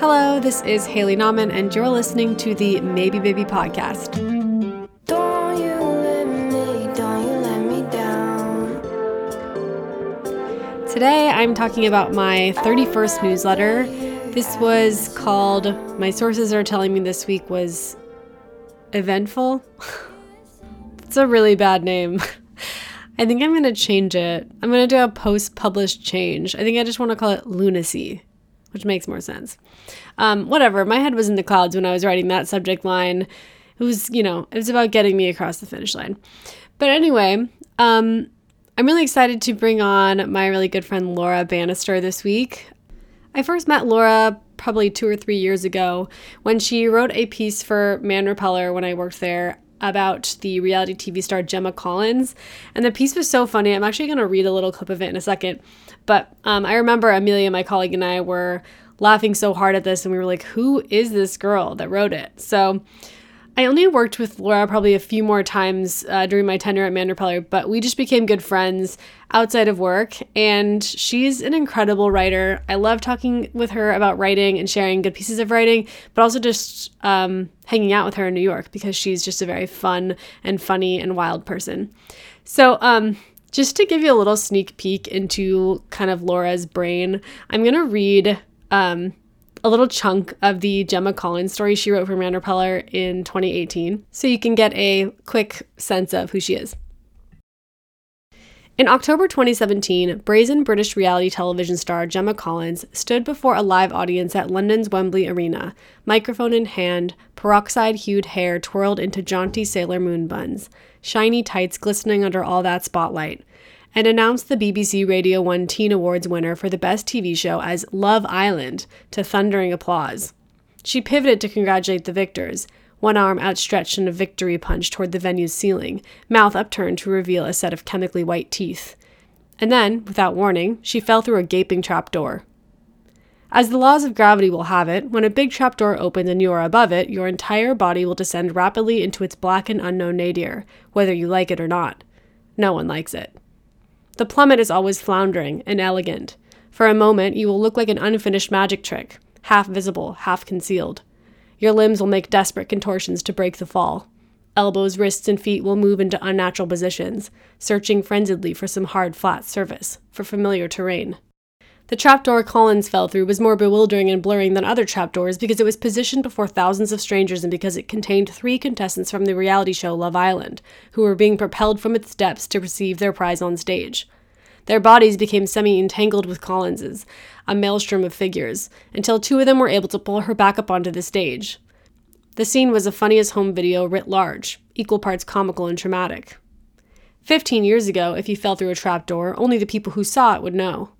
Hello, this is Haley Nahman, and you're listening to the Maybe Baby podcast. Don't you let me, don't you let me down. Today, I'm talking about my 31st newsletter. This was called, my sources are telling me this week was eventful. it's a really bad name. I think I'm going to change it. I'm going to do a post published change. I think I just want to call it lunacy, which makes more sense. Um, whatever. My head was in the clouds when I was writing that subject line. It was, you know, it was about getting me across the finish line. But anyway, um, I'm really excited to bring on my really good friend Laura Bannister this week. I first met Laura probably two or three years ago when she wrote a piece for Man Repeller when I worked there about the reality TV star Gemma Collins. And the piece was so funny. I'm actually going to read a little clip of it in a second. But um, I remember Amelia, my colleague, and I were laughing so hard at this, and we were like, who is this girl that wrote it? So I only worked with Laura probably a few more times uh, during my tenure at Man Repeller, but we just became good friends outside of work. And she's an incredible writer. I love talking with her about writing and sharing good pieces of writing, but also just um, hanging out with her in New York because she's just a very fun and funny and wild person. So, um, just to give you a little sneak peek into kind of Laura's brain, I'm going to read um, a little chunk of the Gemma Collins story she wrote for Man Repeller in 2018, so you can get a quick sense of who she is. In October 2017, brazen British reality television star Gemma Collins stood before a live audience at London's Wembley Arena, microphone in hand, peroxide hued hair twirled into jaunty Sailor Moon buns, shiny tights glistening under all that spotlight, and announced the BBC Radio 1 Teen Awards winner for the Best TV Show as Love Island to thundering applause. She pivoted to congratulate the victors, one arm outstretched in a victory punch toward the venue's ceiling, mouth upturned to reveal a set of chemically white teeth. And then, without warning, she fell through a gaping trapdoor. As the laws of gravity will have it, when a big trapdoor opens and you are above it, your entire body will descend rapidly into its black and unknown nadir, whether you like it or not. No one likes it. The plummet is always floundering, inelegant. For a moment, you will look like an unfinished magic trick, half visible, half concealed. Your limbs will make desperate contortions to break the fall. Elbows, wrists, and feet will move into unnatural positions, searching frenziedly for some hard, flat surface, for familiar terrain. The trapdoor Collins fell through was more bewildering and blurring than other trapdoors because it was positioned before thousands of strangers and because it contained three contestants from the reality show Love Island, who were being propelled from its depths to receive their prize on stage. Their bodies became semi entangled with Collins's, a maelstrom of figures, until two of them were able to pull her back up onto the stage. The scene was a funniest home video writ large, equal parts comical and traumatic. Fifteen years ago, if you fell through a trapdoor, only the people who saw it would know.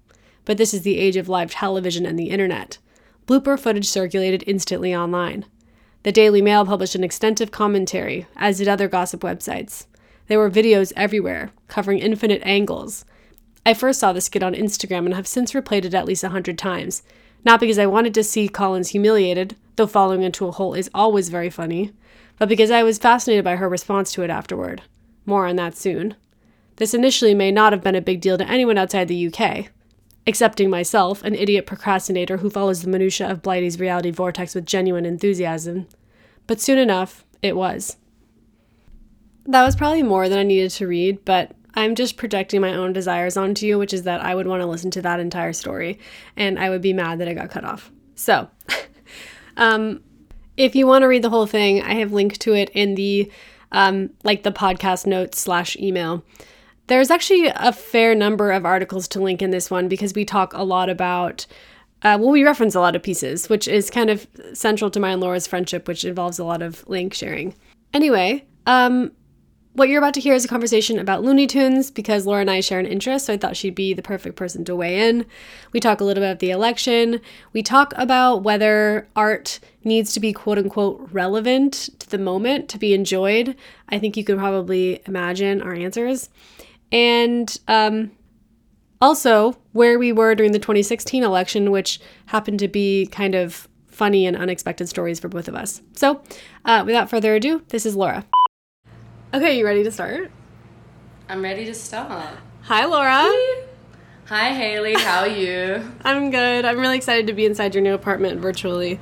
But this is the age of live television and the internet. Blooper footage circulated instantly online. The Daily Mail published an extensive commentary, as did other gossip websites. There were videos everywhere, covering infinite angles, I first saw the skit on Instagram and have since replayed it at least a hundred times. Not because I wanted to see Collins humiliated, though falling into a hole is always very funny, but because I was fascinated by her response to it afterward. More on that soon. This initially may not have been a big deal to anyone outside the UK, excepting myself, an idiot procrastinator who follows the minutiae of Blighty's reality vortex with genuine enthusiasm. But soon enough, it was. That was probably more than I needed to read, but I'm just projecting my own desires onto you, which is that I would want to listen to that entire story and I would be mad that I got cut off. So, um, if you want to read the whole thing, I have linked to it in the um, like the podcast notes slash email. There's actually a fair number of articles to link in this one because we talk a lot about, uh, well, we reference a lot of pieces, which is kind of central to my and Laura's friendship, which involves a lot of link sharing. Anyway, um, what you're about to hear is a conversation about Looney Tunes because Laura and I share an interest, so I thought she'd be the perfect person to weigh in. We talk a little bit about the election. We talk about whether art needs to be quote unquote relevant to the moment to be enjoyed. I think you could probably imagine our answers. And um, also where we were during the 2016 election, which happened to be kind of funny and unexpected stories for both of us. So, uh, without further ado, this is Laura. Okay, you ready to start? I'm ready to start. Hi, Laura. Hi, Haley. How are you? I'm good. I'm really excited to be inside your new apartment virtually.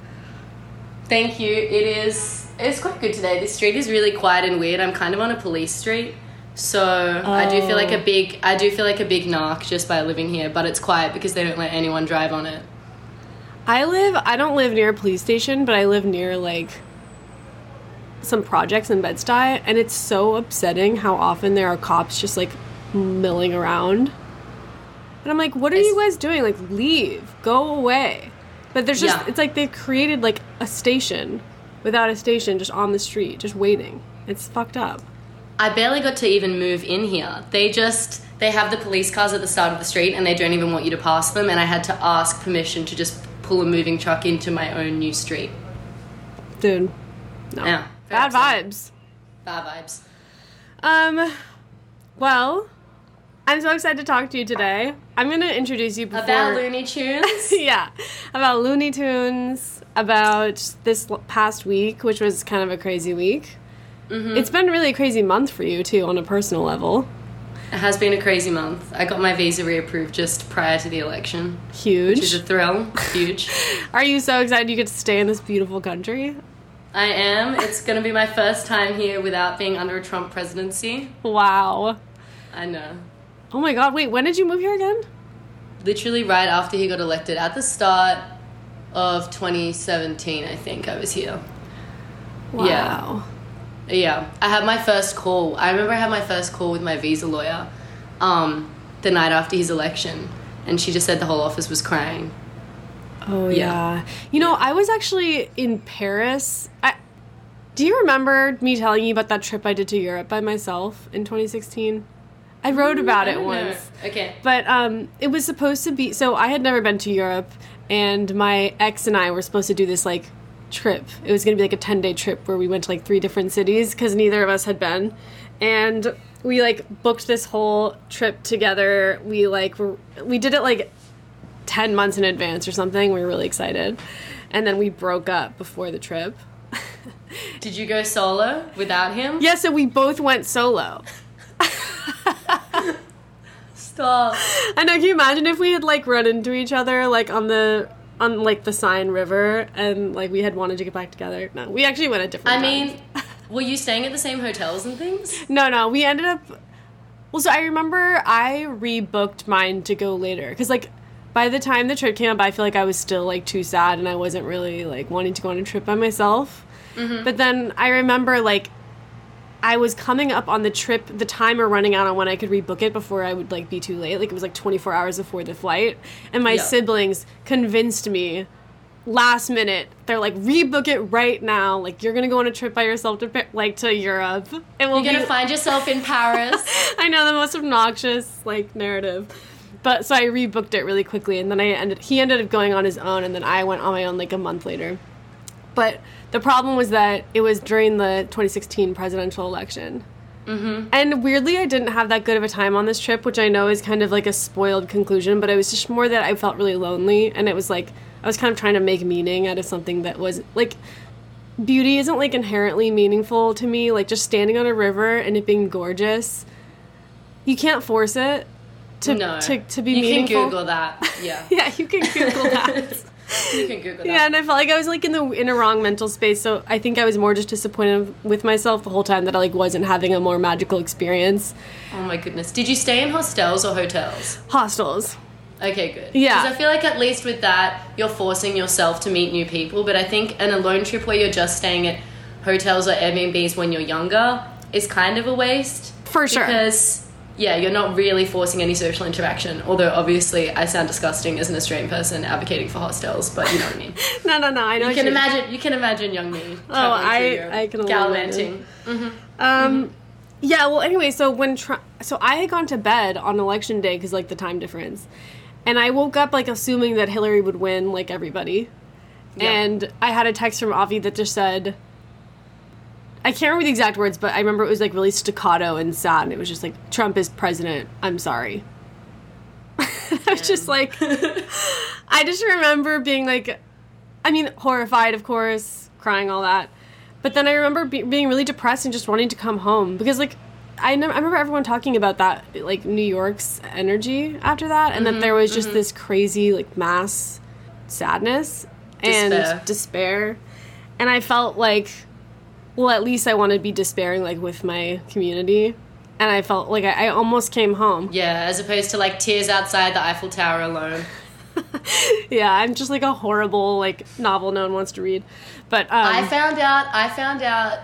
Thank you. It is. It's quite good today. This street is really quiet and weird. I'm kind of on a police street, so I do feel like a Oh. big. I do feel like a big narc just by living here. But it's quiet because they don't let anyone drive on it. I live, I don't live near a police station, but I live near like some projects in Bed-Stuy, and it's so upsetting how often there are cops just like milling around. And I'm like, what are you guys doing? Like, leave, go away. But there's just, Yeah. it's like they've created like a station without a station just on the street, just waiting. It's fucked up. I barely got to even move in here. They just they have the police cars at the start of the street and they don't even want you to pass them and I had to ask permission to just pull a moving truck into my own new street. Dude, no. Yeah. Bad upsetting. vibes. Bad vibes. Um, well, I'm so excited to talk to you today. I'm gonna introduce you before. About Looney Tunes. yeah, about Looney Tunes, about this past week, which was kind of a crazy week. Mm-hmm. It's been really a crazy month for you too, on a personal level. It has been a crazy month. I got my visa reapproved just prior to the election, Huge. which is a Huge. thrill. Huge. Are you so excited you get to stay in this beautiful country? I am. It's going to be my first time here without being under a Trump presidency. Wow. I know. Oh my God! Wait, when did you move here again? Literally right after he got elected, at the start of 2017, I think I was here. Wow. Yeah, I had my first call. I remember I had my first call with my visa lawyer um, the night after his election, and she just said the whole office was crying. Oh Yeah. yeah. You know, I was actually in Paris. I, do you remember me telling you about that trip I did to Europe by myself in 2016? I wrote about I it don't know. once. Okay. But um, it was supposed to be. So I had never been to Europe, and my ex and I were supposed to do this like trip. It was going to be like a ten day trip where we went to like three different cities because neither of us had been, and we like booked this whole trip together. We like were, we did it like ten months in advance or something. We were really excited, and then we broke up before the trip. Did you go solo without him? Yeah, so we both went solo. Stop. I know. Can you imagine if we had like run into each other like on the on like the Seine River and like we had wanted to get back together? No, we actually went at different. I times. mean, were you staying at the same hotels and things? no, no, we ended up. Well, so I remember I rebooked mine to go later because like by the time the trip came up, I feel like I was still like too sad and I wasn't really like wanting to go on a trip by myself. Mm-hmm. But then I remember like I was coming up on the trip, the timer running out on when I could rebook it before I would like be too late. Like it was like 24 hours before the flight, and my Yeah. siblings convinced me last minute. They're like, rebook it right now. Like you're gonna go on a trip by yourself to like to Europe. It will You're gonna be. find yourself in Paris. I know the most obnoxious like narrative. But so I rebooked it really quickly, and then I ended. He ended up going on his own, and then I went on my own like a month later. But the problem was that it was during the 2016 presidential election. Mm-hmm. And weirdly, I didn't have that good of a time on this trip, which I know is kind of like a spoiled conclusion, but it was just more that I felt really lonely. And it was like, I was kind of trying to make meaning out of something that was like, beauty isn't like inherently meaningful to me. Like just standing on a river and it being gorgeous, you can't force it to, no. to, to be you meaningful. You can Google that. Yeah. Yeah, you can Google that. you can Google that. Yeah, and I felt like I was like in the in a wrong mental space. So I think I was more just disappointed with myself the whole time that I like wasn't having a more magical experience. Oh my goodness. Did you stay in hostels or hotels? Hostels. Okay, good. Yeah. Because I feel like at least with that, you're forcing yourself to meet new people. But I think an alone trip where you're just staying at hotels or Airbnbs when you're younger is kind of a waste. For sure. Because, yeah, you're not really forcing any social interaction. Although, obviously, I sound disgusting as an Australian person advocating for hostels, but you know what I mean. No, no, no. I know. You can imagine. You can imagine young me. Oh, I- I can gallivanting. Um, yeah. Well, anyway, so when Tr- so I had gone to bed on election day because like the time difference, and I woke up like assuming that Hillary would win, like everybody, Yeah. and I had a text from Avi that just said. I can't remember the exact words, but I remember it was like really staccato and sad, and it was just like Trump is president. I'm sorry. I was just like, I just remember being like, I mean, horrified, of course, crying, all that. But then I remember be- being really depressed and just wanting to come home because, like, I, never, I remember everyone talking about that, like New York's energy after that, and Mm-hmm, that there was just this crazy like mass sadness and Despair. despair, and I felt like, well, at least I want to be despairing like with my community, and I felt like I, I almost came home. Yeah, as opposed to like tears outside the Eiffel Tower alone. Yeah, I'm just like a horrible like novel no one wants to read, but um, I found out. I found out.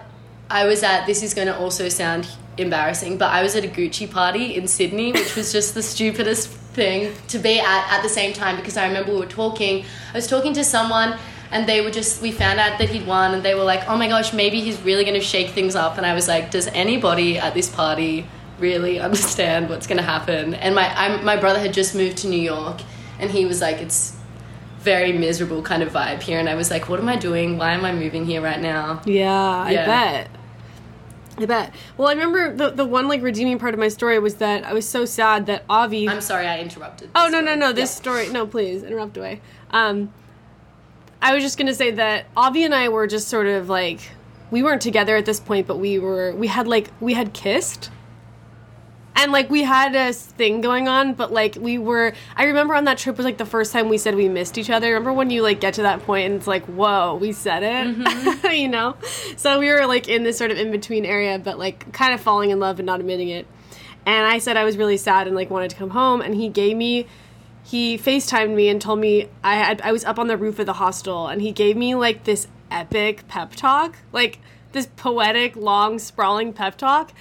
I was at. This is going to also sound embarrassing, but I was at a Gucci party in Sydney, which was just the stupidest thing to be at at the same time because I remember we were talking. I was talking to someone. And they were just, we found out that he'd won, and they were like, oh my gosh, maybe he's really gonna shake things up. And I was like, does anybody at this party really understand what's gonna happen? And my, I'm, my brother had just moved to New York, and he was like, it's very miserable kind of vibe here. And I was like, what am I doing? Why am I moving here right now? Yeah, I bet. I bet. Well, I remember the the one like redeeming part of my story was that I was so sad that Avi. I'm sorry I interrupted. oh no no no! This Yeah. story. No, please interrupt away. Um, I was just gonna say that Avi and I were just sort of like we weren't together at this point, but we were. We had like we had kissed. And like we had a thing going on, but like we were. I remember on that trip was like the first time we said we missed each other. Remember when you like get to that point and it's like, whoa, we said it, mm-hmm. you know? So we were like in this sort of in between area, but like kind of falling in love and not admitting it. And I said I was really sad and like wanted to come home, and he gave me. He FaceTimed me and told me I had I was up on the roof of the hostel, and he gave me like this epic pep talk, like this poetic, long, sprawling pep talk,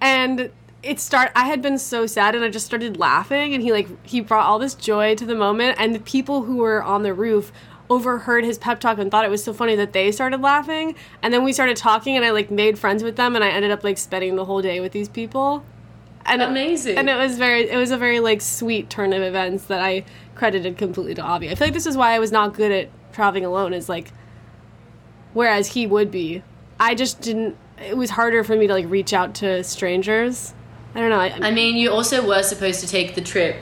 and it start I had been so sad and I just started laughing and he like he brought all this joy to the moment and the people who were on the roof overheard his pep talk and thought it was so funny that they started laughing and then we started talking and I like made friends with them and I ended up like spending the whole day with these people. And Amazing. And it was very it was a very like sweet turn of events that I credited completely to Avi. I feel like this is why I was not good at traveling alone is like whereas he would be. I just didn't it was harder for me to like reach out to strangers. I don't know. I, I mean, you also were supposed to take the trip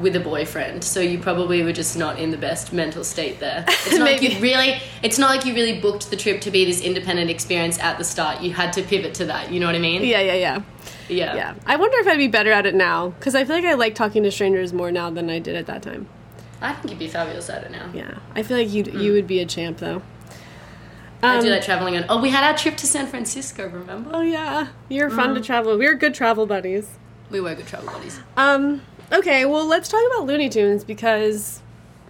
with a boyfriend, so you probably were just not in the best mental state there. It's not like you really. It's not like you really booked the trip to be this independent experience at the start. You had to pivot to that. You know what I mean? yeah, yeah, yeah. Yeah. Yeah. I wonder if I'd be better at it now because I feel like I like talking to strangers more now than I did at that time. I think you'd be fabulous at it now. Yeah. I feel like you would you would be a champ though. I Um, do like traveling on. Oh, we had our trip to San Francisco. Remember? Oh yeah, you're fun to travel. We were good travel buddies. We were good travel buddies. Um, okay, well, let's talk about Looney Tunes because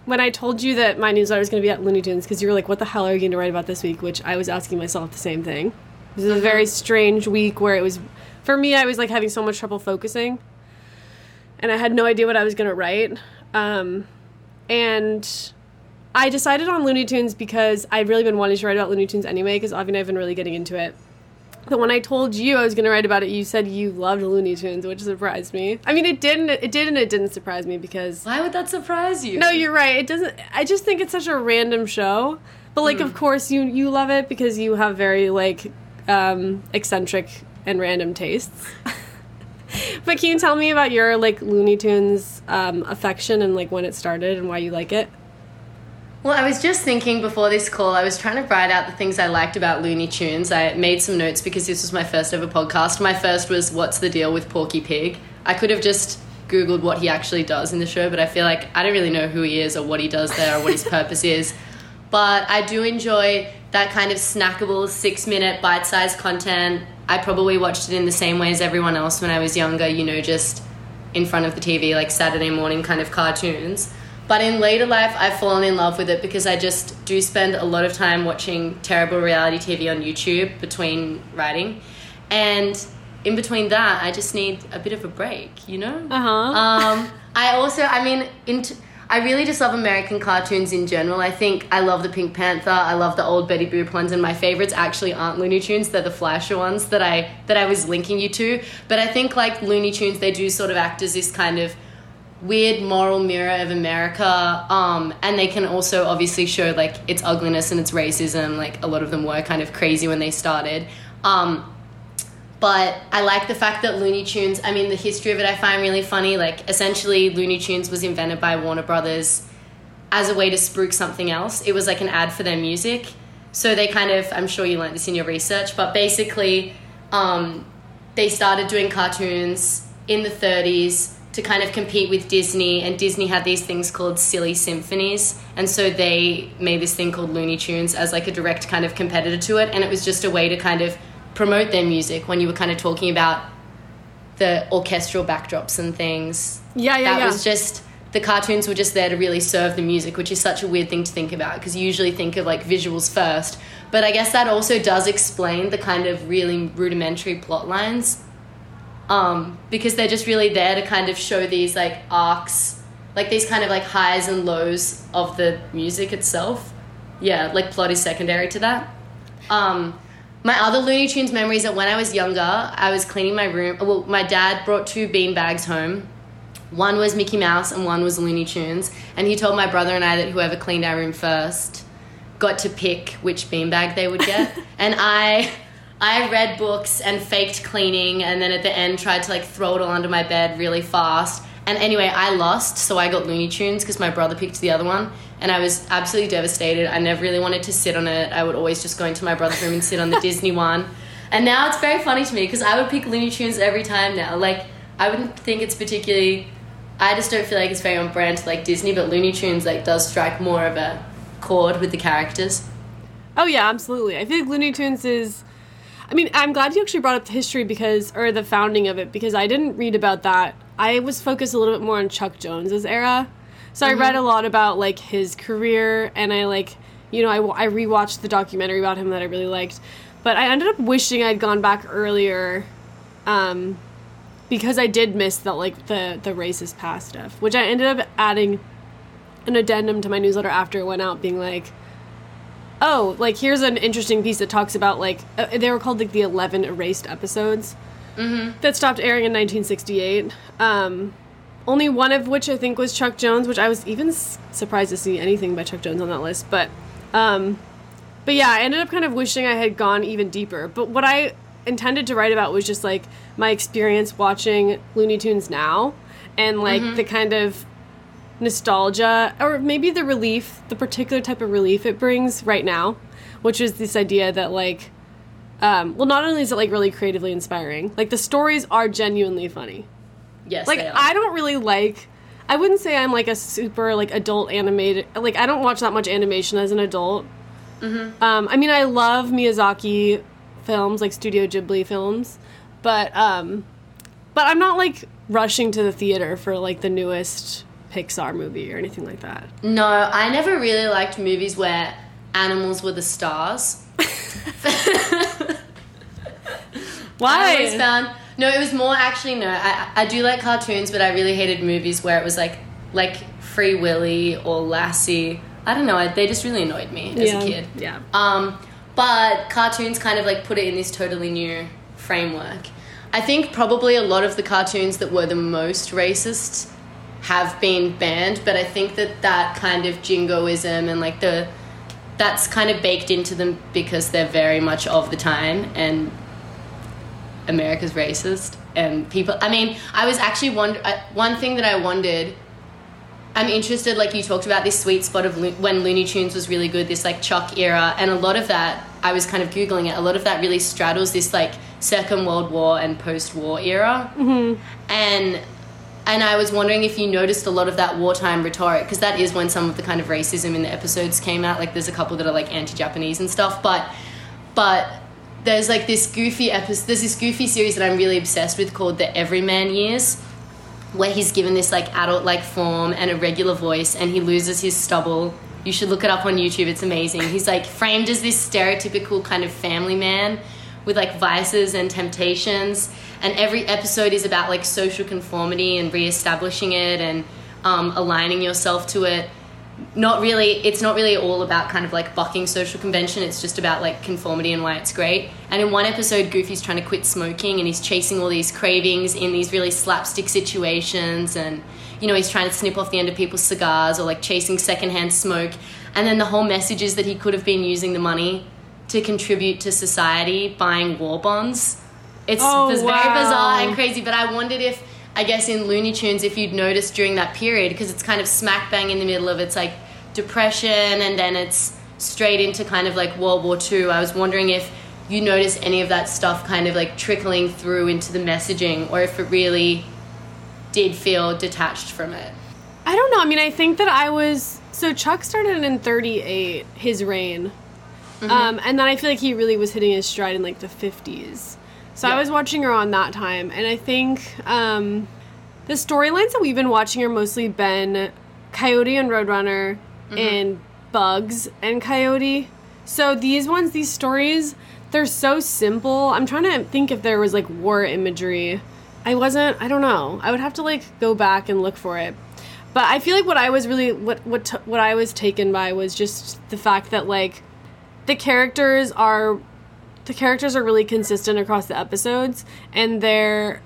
when I told you that my newsletter was going to be at Looney Tunes, because you were like, what the hell are you going to write about this week? Which I was asking myself the same thing. This is a very strange week where it was, for me, I was like having so much trouble focusing and I had no idea what I was going to write. Um, and I decided on Looney Tunes because I'd really been wanting to write about Looney Tunes anyway, because Avi and I have been really getting into it. But when I told you I was going to write about it, you said you loved Looney Tunes, which surprised me. I mean, it didn't. It did, and it didn't surprise me because Why would that surprise you? no, you're right. It doesn't. I just think it's such a random show. But like, of course, you you love it because you have very like um, eccentric and random tastes. but can you tell me about your like Looney Tunes um, affection and like when it started and why you like it? Well, I was just thinking before this call, I was trying to write out the things I liked about Looney Tunes. I made some notes because this was my first ever podcast. My first was What's the Deal with Porky Pig? I could have just Googled what he actually does in the show, but I feel like I don't really know who he is or what he does there or what his purpose is. But I do enjoy that kind of snackable, six minute, bite sized content. I probably watched it in the same way as everyone else when I was younger, you know, just in front of the TV, like Saturday morning kind of cartoons. But in later life, I've fallen in love with it because I just do spend a lot of time watching terrible reality TV on YouTube between writing. And in between that, I just need a bit of a break, you know? Uh huh. Um, I also, I mean, I really just love American cartoons in general. I think I love the Pink Panther. I love the old Betty Boop ones, and my favorites actually aren't Looney Tunes. They're the Fleischer ones that I that I was linking you to. But I think like Looney Tunes, they do sort of act as this kind of weird moral mirror of America. Um, and they can also obviously show like its ugliness and its racism. Like a lot of them were kind of crazy when they started. Um, but I like the fact that Looney Tunes, I mean, the history of it I find really funny. Like, essentially, Looney Tunes was invented by Warner Brothers as a way to spruik something else. It was like an ad for their music. So they kind of, I'm sure you learned this in your research, but basically, um, they started doing cartoons in the 30s to kind of compete with Disney, and Disney had these things called silly symphonies, and so they made this thing called Looney Tunes as like a direct kind of competitor to it, and it was just a way to kind of promote their music when you were kind of talking about the orchestral backdrops and things. Yeah, yeah, that yeah. was just the cartoons were just there to really serve the music, which is such a weird thing to think about because you usually think of like visuals first. But I guess that also does explain the kind of really rudimentary plot lines um, because they're just really there to kind of show these like arcs, like these kind of like highs and lows of the music itself. Yeah, like plot is secondary to that. Um, my other Looney Tunes memories are when I was younger, I was cleaning my room. Well, my dad brought two bean bags home. One was Mickey Mouse and one was Looney Tunes. And he told my brother and I that whoever cleaned our room first got to pick which beanbag they would get. and I I read books and faked cleaning and then at the end tried to like throw it all under my bed really fast. And anyway, I lost, so I got Looney Tunes because my brother picked the other one. And I was absolutely devastated. I never really wanted to sit on it. I would always just go into my brother's room and sit on the Disney one. And now it's very funny to me because I would pick Looney Tunes every time now. Like, I wouldn't think it's particularly. I just don't feel like it's very on brand to like Disney, but Looney Tunes like does strike more of a chord with the characters. Oh yeah, absolutely. I think Looney Tunes is. I mean, I'm glad you actually brought up the history because, or the founding of it, because I didn't read about that. I was focused a little bit more on Chuck Jones's era, so I read a lot about like his career, and I like, you know, I I rewatched the documentary about him that I really liked, but I ended up wishing I'd gone back earlier, um, because I did miss the like the the racist past stuff, which I ended up adding an addendum to my newsletter after it went out, being like oh, like here's an interesting piece that talks about like uh, they were called like the eleven erased episodes that stopped airing in 1968. Um, only one of which I think was Chuck Jones, which I was even s- surprised to see anything by Chuck Jones on that list. But, um, but yeah, I ended up kind of wishing I had gone even deeper. But what I intended to write about was just like my experience watching Looney Tunes now, and like the kind of nostalgia or maybe the relief the particular type of relief it brings right now which is this idea that like um, well not only is it like really creatively inspiring like the stories are genuinely funny. Yes, like i don't really like i wouldn't say i'm like a super like adult animated like i don't watch that much animation as an adult. Mm-hmm. um, i mean i love miyazaki films like studio ghibli films but um but i'm not like rushing to the theater for like the newest pixar movie or anything like that No, I never really liked movies where animals were the stars. I always why found no, it was more actually no. I I do like cartoons, but I really hated movies where it was like like Free Willy or Lassie. I don't know. I, they just really annoyed me as yeah. a kid. yeah Um, but cartoons kind of like put it in this totally new framework. I think probably a lot of the cartoons that were the most racist have been banned, but I think that that kind of jingoism and like the that's kind of baked into them because they're very much of the time and America's racist and people. I mean, I was actually wonder one thing that I wondered. I'm interested, like you talked about this sweet spot of Lo- when Looney Tunes was really good, this like Chuck era, and a lot of that I was kind of googling it. A lot of that really straddles this like Second World War and post-war era, mm-hmm. and and I was wondering if you noticed a lot of that wartime rhetoric because that is when some of the kind of racism in the episodes came out. Like there's a couple that are like anti-Japanese and stuff, but but there's like this goofy episode. There's this goofy series that I'm really obsessed with called the Everyman Years, where he's given this like adult-like form and a regular voice, and he loses his stubble. You should look it up on YouTube. It's amazing. He's like framed as this stereotypical kind of family man with like vices and temptations, and every episode is about like social conformity and reestablishing it and um, aligning yourself to it. Not really it's not really all about kind of like bucking social convention. It's just about like conformity and why it's great. And in one episode goofy's trying to quit smoking and he's chasing all these cravings in these really slapstick situations and you know he's trying to snip off the end of people's cigars or like chasing secondhand smoke. And then the whole message is that he could have been using the money to contribute to society buying war bonds it's, Oh, very wow. bizarre and crazy but i wondered if I guess in Looney Tunes, if you'd noticed during that period, because it's kind of smack bang in the middle of its like depression and then it's straight into kind of like World War II. I was wondering if you notice any of that stuff kind of like trickling through into the messaging or if it really did feel detached from it. I don't know. I mean, I think that I was so Chuck started in 38 his reign. Um, and then I feel like he really was hitting his stride in like the 50s. So I was watching her on that time and I think um, the storylines that we've been watching are mostly been Coyote and Roadrunner and Bugs and Coyote. So these ones, these stories, they're so simple. I'm trying to think if there was like war imagery. I wasn't. I don't know. I would have to like go back and look for it. But I feel like what I was really what what t- what I was taken by was just the fact that like the characters are the characters are really consistent across the episodes and they're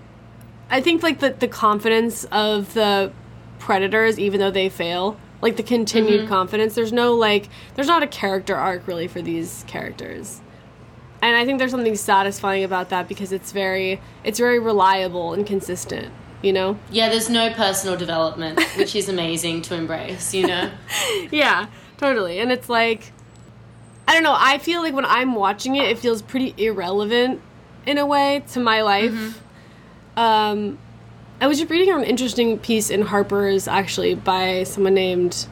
I think like the the confidence of the predators even though they fail like the continued mm-hmm. confidence there's no like there's not a character arc really for these characters. And i think there's something satisfying about that because it's very it's very reliable and consistent you know? Yeah, there's no personal development, which is amazing to embrace, you know? yeah totally. And it's like i don't know i feel like when i'm watching it it feels pretty irrelevant in a way to my life. Um i was just reading an interesting piece in harper's actually by someone named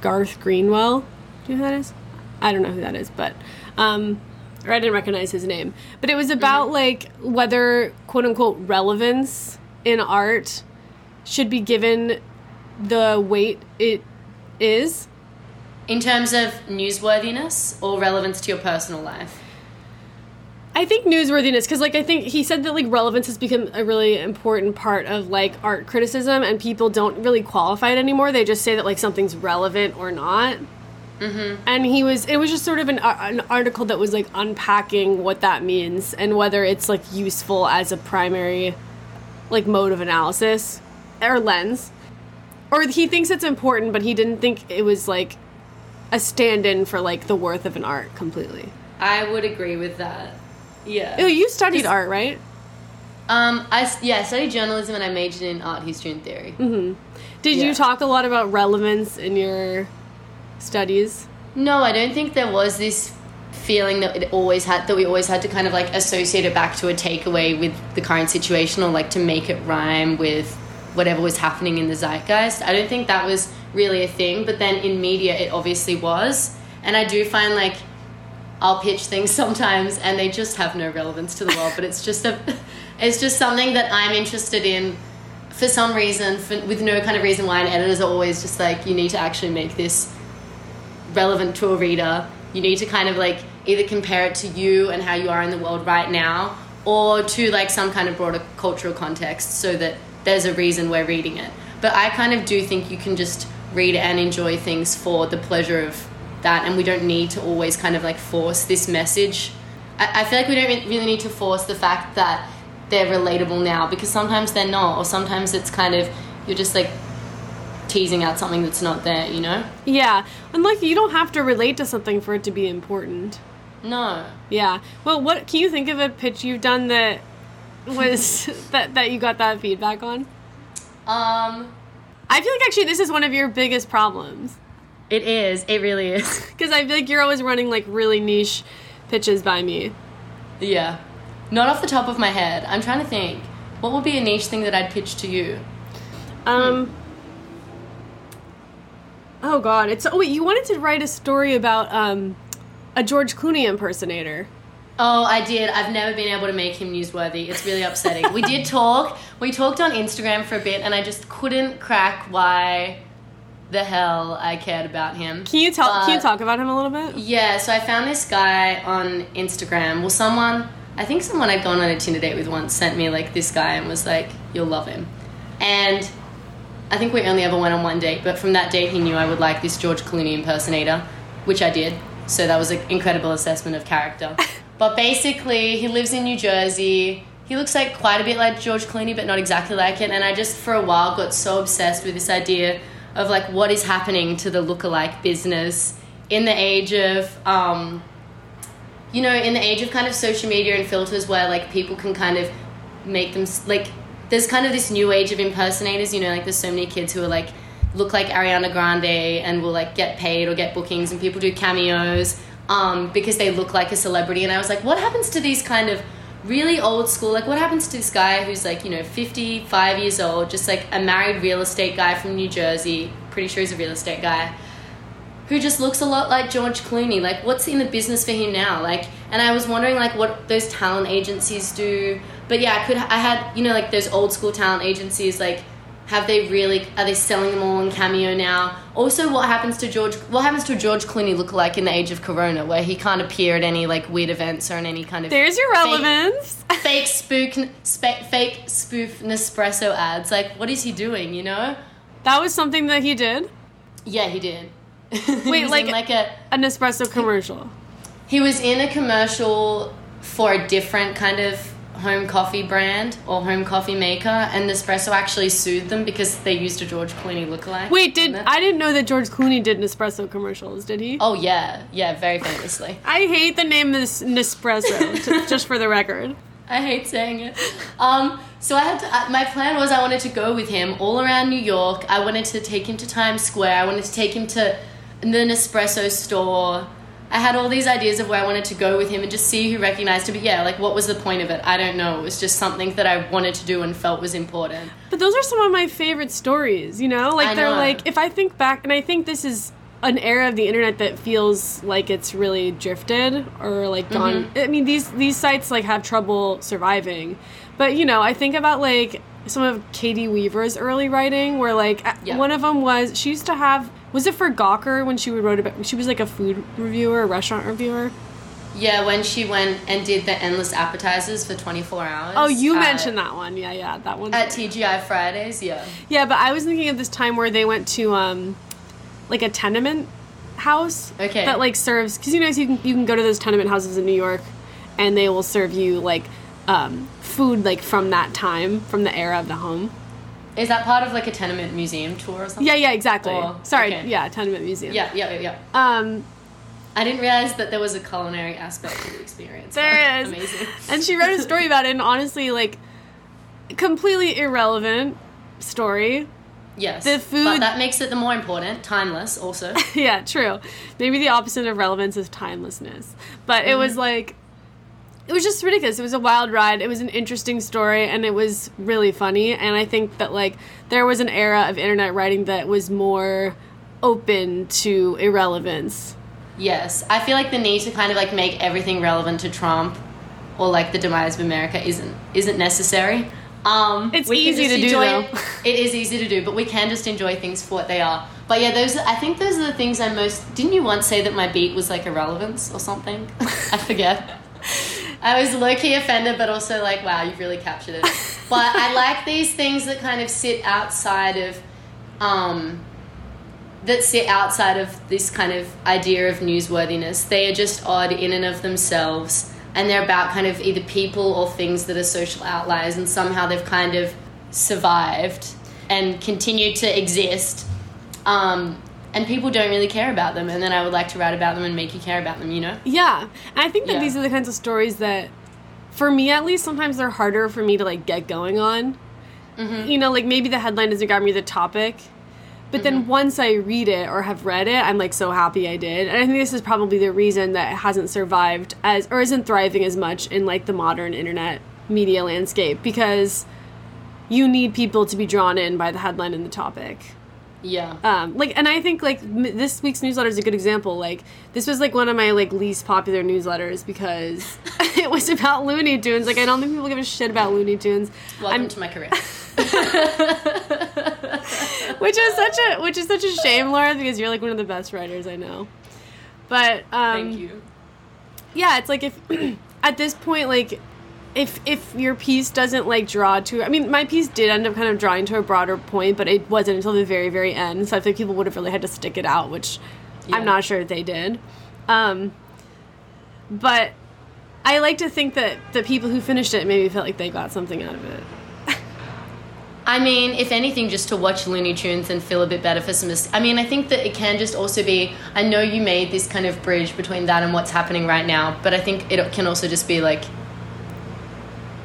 garth greenwell. Do you know who that is? I don't know who that is but um or i didn't recognize his name. But it was about like whether quote unquote relevance in art should be given the weight it is In terms of newsworthiness or relevance to your personal life. I think newsworthiness because like I think he said that like relevance has become a really important part of like art criticism and people don't really qualify it anymore. They just say that like something's relevant or not. Mm-hmm. And he was it was just sort of an, an article that was like unpacking what that means and whether it's like useful as a primary like mode of analysis or lens. Or he thinks it's important, but he didn't think it was like a stand-in for like the worth of an art completely. I would agree with that. Yeah. Oh, you studied art, right? Um, I yeah, I studied journalism and I majored in art history and theory. Did Yeah. you talk a lot about relevance in your studies? No, I don't think there was this feeling that it always had that we always had to kind of like associate it back to a takeaway with the current situation or like to make it rhyme with whatever was happening in the zeitgeist. I don't think that was really a thing, but then in media it obviously was. And I do find like I'll pitch things sometimes and they just have no relevance to the world, but it's just a it's just something that I'm interested in for some reason for, with no kind of reason why and editors are always just like you need to actually make this relevant to a reader. You need to kind of like either compare it to you and how you are in the world right now or to like some kind of broader cultural context so that there's a reason we're reading it. But I kind of do think you can just read and enjoy things for the pleasure of that and we don't need to always kind of like force this message. I, I feel like we don't really need to force the fact that they're relatable now because sometimes they're not or sometimes it's kind of you're just like teasing out something that's not there, you know? Yeah, and like you don't have to relate to something for it to be important. No. Yeah. Well, what can you think of a pitch you've done that was that that you got that feedback on? Um, I feel like actually this is one of your biggest problems it is. It really is. because I feel like you're always running like really niche pitches by me. yeah. Not off the top of my head. I'm trying to think. What would be a niche thing that I'd pitch to you? Um. Oh God! It's oh wait, you wanted to write a story about um a George Clooney impersonator. Oh, I did. I've never been able to make him newsworthy. It's really upsetting. we did talk. We talked on Instagram for a bit, and I just couldn't crack why the hell I cared about him. Can you tell? can you talk about him a little bit? Yeah, so I found this guy on Instagram. Well, someone, I think someone I'd gone on a Tinder date with once sent me like this guy and was like, "You'll love him," and I think we only ever went on one date. But from that date, he knew I would like this George Clooney impersonator, which I did. So that was an incredible assessment of character. but basically, he lives in New Jersey. He looks like quite a bit like George Clooney, but not exactly like it. And I just, for a while, got so obsessed with this idea of like what is happening to the lookalike business in the age of um, you know in the age of kind of social media and filters where like people can kind of make them like there's kind of this new age of impersonators you know like there's so many kids who are like look like ariana grande and will like get paid or get bookings and people do cameos um, because they look like a celebrity. And I was like, what happens to these kind of really old school? Like, what happens to this guy who's like, you know, 55 years old, just like a married real estate guy from New Jersey? Pretty sure he's a real estate guy who just looks a lot like George Clooney. Like, what's in the business for him now? Like, and I was wondering like what those talent agencies do. But yeah, I could. I had you know like those old school talent agencies. Like, have they really? Are they selling them all on Cameo now? Also, what happens to George? What happens to George Clooney look like in the age of Corona, where he can't appear at any like weird events or in any kind of There's your fake- relevance. fake spook, spe- fake spoof Nespresso ads. Like, what is he doing? You know? That was something that he did. Yeah, he did. Wait, He like- like a An espresso commercial. He was in a commercial for a different kind of home coffee brand or home coffee maker, and Nespresso actually sued them because they used a George Clooney lookalike. Wait, did. I didn't know that George Clooney did Nespresso commercials? Did he? Oh yeah, yeah, very famously. I hate the name Nes- Nespresso. just for the record. I hate saying it. Um, so I had to, uh, my plan was I wanted to go with him all around New York. I wanted to take him to Times Square. I wanted to take him to the Nespresso store. I had all these ideas of where I wanted to go with him and just see who recognized him. But yeah, like what was the point of it? I don't know. It was just something that I wanted to do and felt was important. But those are some of my favorite stories, you know? Like I they're know. like if I think back and I think this is an era of the internet that feels like it's really drifted or like gone Mm-hmm. I mean these these sites like have trouble surviving. But you know, I think about like some of Caity Weaver's early writing where like Yeah. one of them was she used to have was it for Gawker when she wrote about she was like a food reviewer, a restaurant reviewer? Yeah, when she went and did the endless appetizers for 24 hours. Oh, you at- mentioned that one. Yeah, yeah, that one. At TGI Fridays, yeah. Yeah, but I was thinking of this time where they went to um like a tenement house Okay. that like serves because you know you can you can go to those tenement houses in New York and they will serve you like um, food like from that time from the era of the home. Is that part of like a tenement museum tour or something? Yeah, yeah, exactly. Sorry, okay. yeah, tenement museum. Yeah, yeah, yeah, yeah. Um, I didn't realize that there was a culinary aspect to the experience. There is. Amazing. and she wrote a story about it, and honestly, like completely irrelevant story. Yes. The food- But that makes it the more important. Timeless, also. yeah, true. Maybe the opposite of relevance is timelessness. But it Mm-hmm. was like it was just ridiculous. It was a wild ride. It was an interesting story and it was really funny and I think that like there was an era of internet writing that was more open to irrelevance. yes. I feel like the need to kind of like make everything relevant to Trump or like the demise of America isn't isn't necessary. Um, It's easy to do, enjoy though. It. it is easy to do, but we can just enjoy things for what they are. But yeah, those I think those are the things I most. Didn't you once say that my beat was like irrelevance or something? I forget. I was low key offended, but also like, wow, you've really captured it. But I like these things that kind of sit outside of, um, that sit outside of this kind of idea of newsworthiness. They are just odd in and of themselves, and they're about kind of either people or things that are social outliers, and somehow they've kind of survived and continue to exist. Um, and people don't really care about them, and then I would like to write about them and make you care about them, you know? Yeah. And I think that Yeah. these are the kinds of stories that for me at least sometimes they're harder for me to like get going on. Mm-hmm. You know, like maybe the headline doesn't grab me the topic. But then Mm-hmm. once I read it or have read it, I'm like so happy I did. And I think this is probably the reason that it hasn't survived as or isn't thriving as much in like the modern internet media landscape because you need people to be drawn in by the headline and the topic Yeah. um like and i think like m- this week's newsletter is a good example like this was like one of my like least popular newsletters because it was about looney tunes like i don't think people give a shit about looney tunes Welcome I'm- to my career. which is such a which is such a shame laura because you're like one of the best writers i know but um Thank you. yeah it's like if at this point like if if your piece doesn't like draw to i mean my piece did end up kind of drawing to a broader point but it wasn't until the very very end so i think people would have really had to stick it out which Yeah. i'm not sure they did um but i like to think that the people who finished it maybe felt like they got something out of it I mean, if anything, just to watch Looney Tunes and feel a bit better for some. I mean, I think that it can just also be. I know you made this kind of bridge between that and what's happening right now, but I think it can also just be like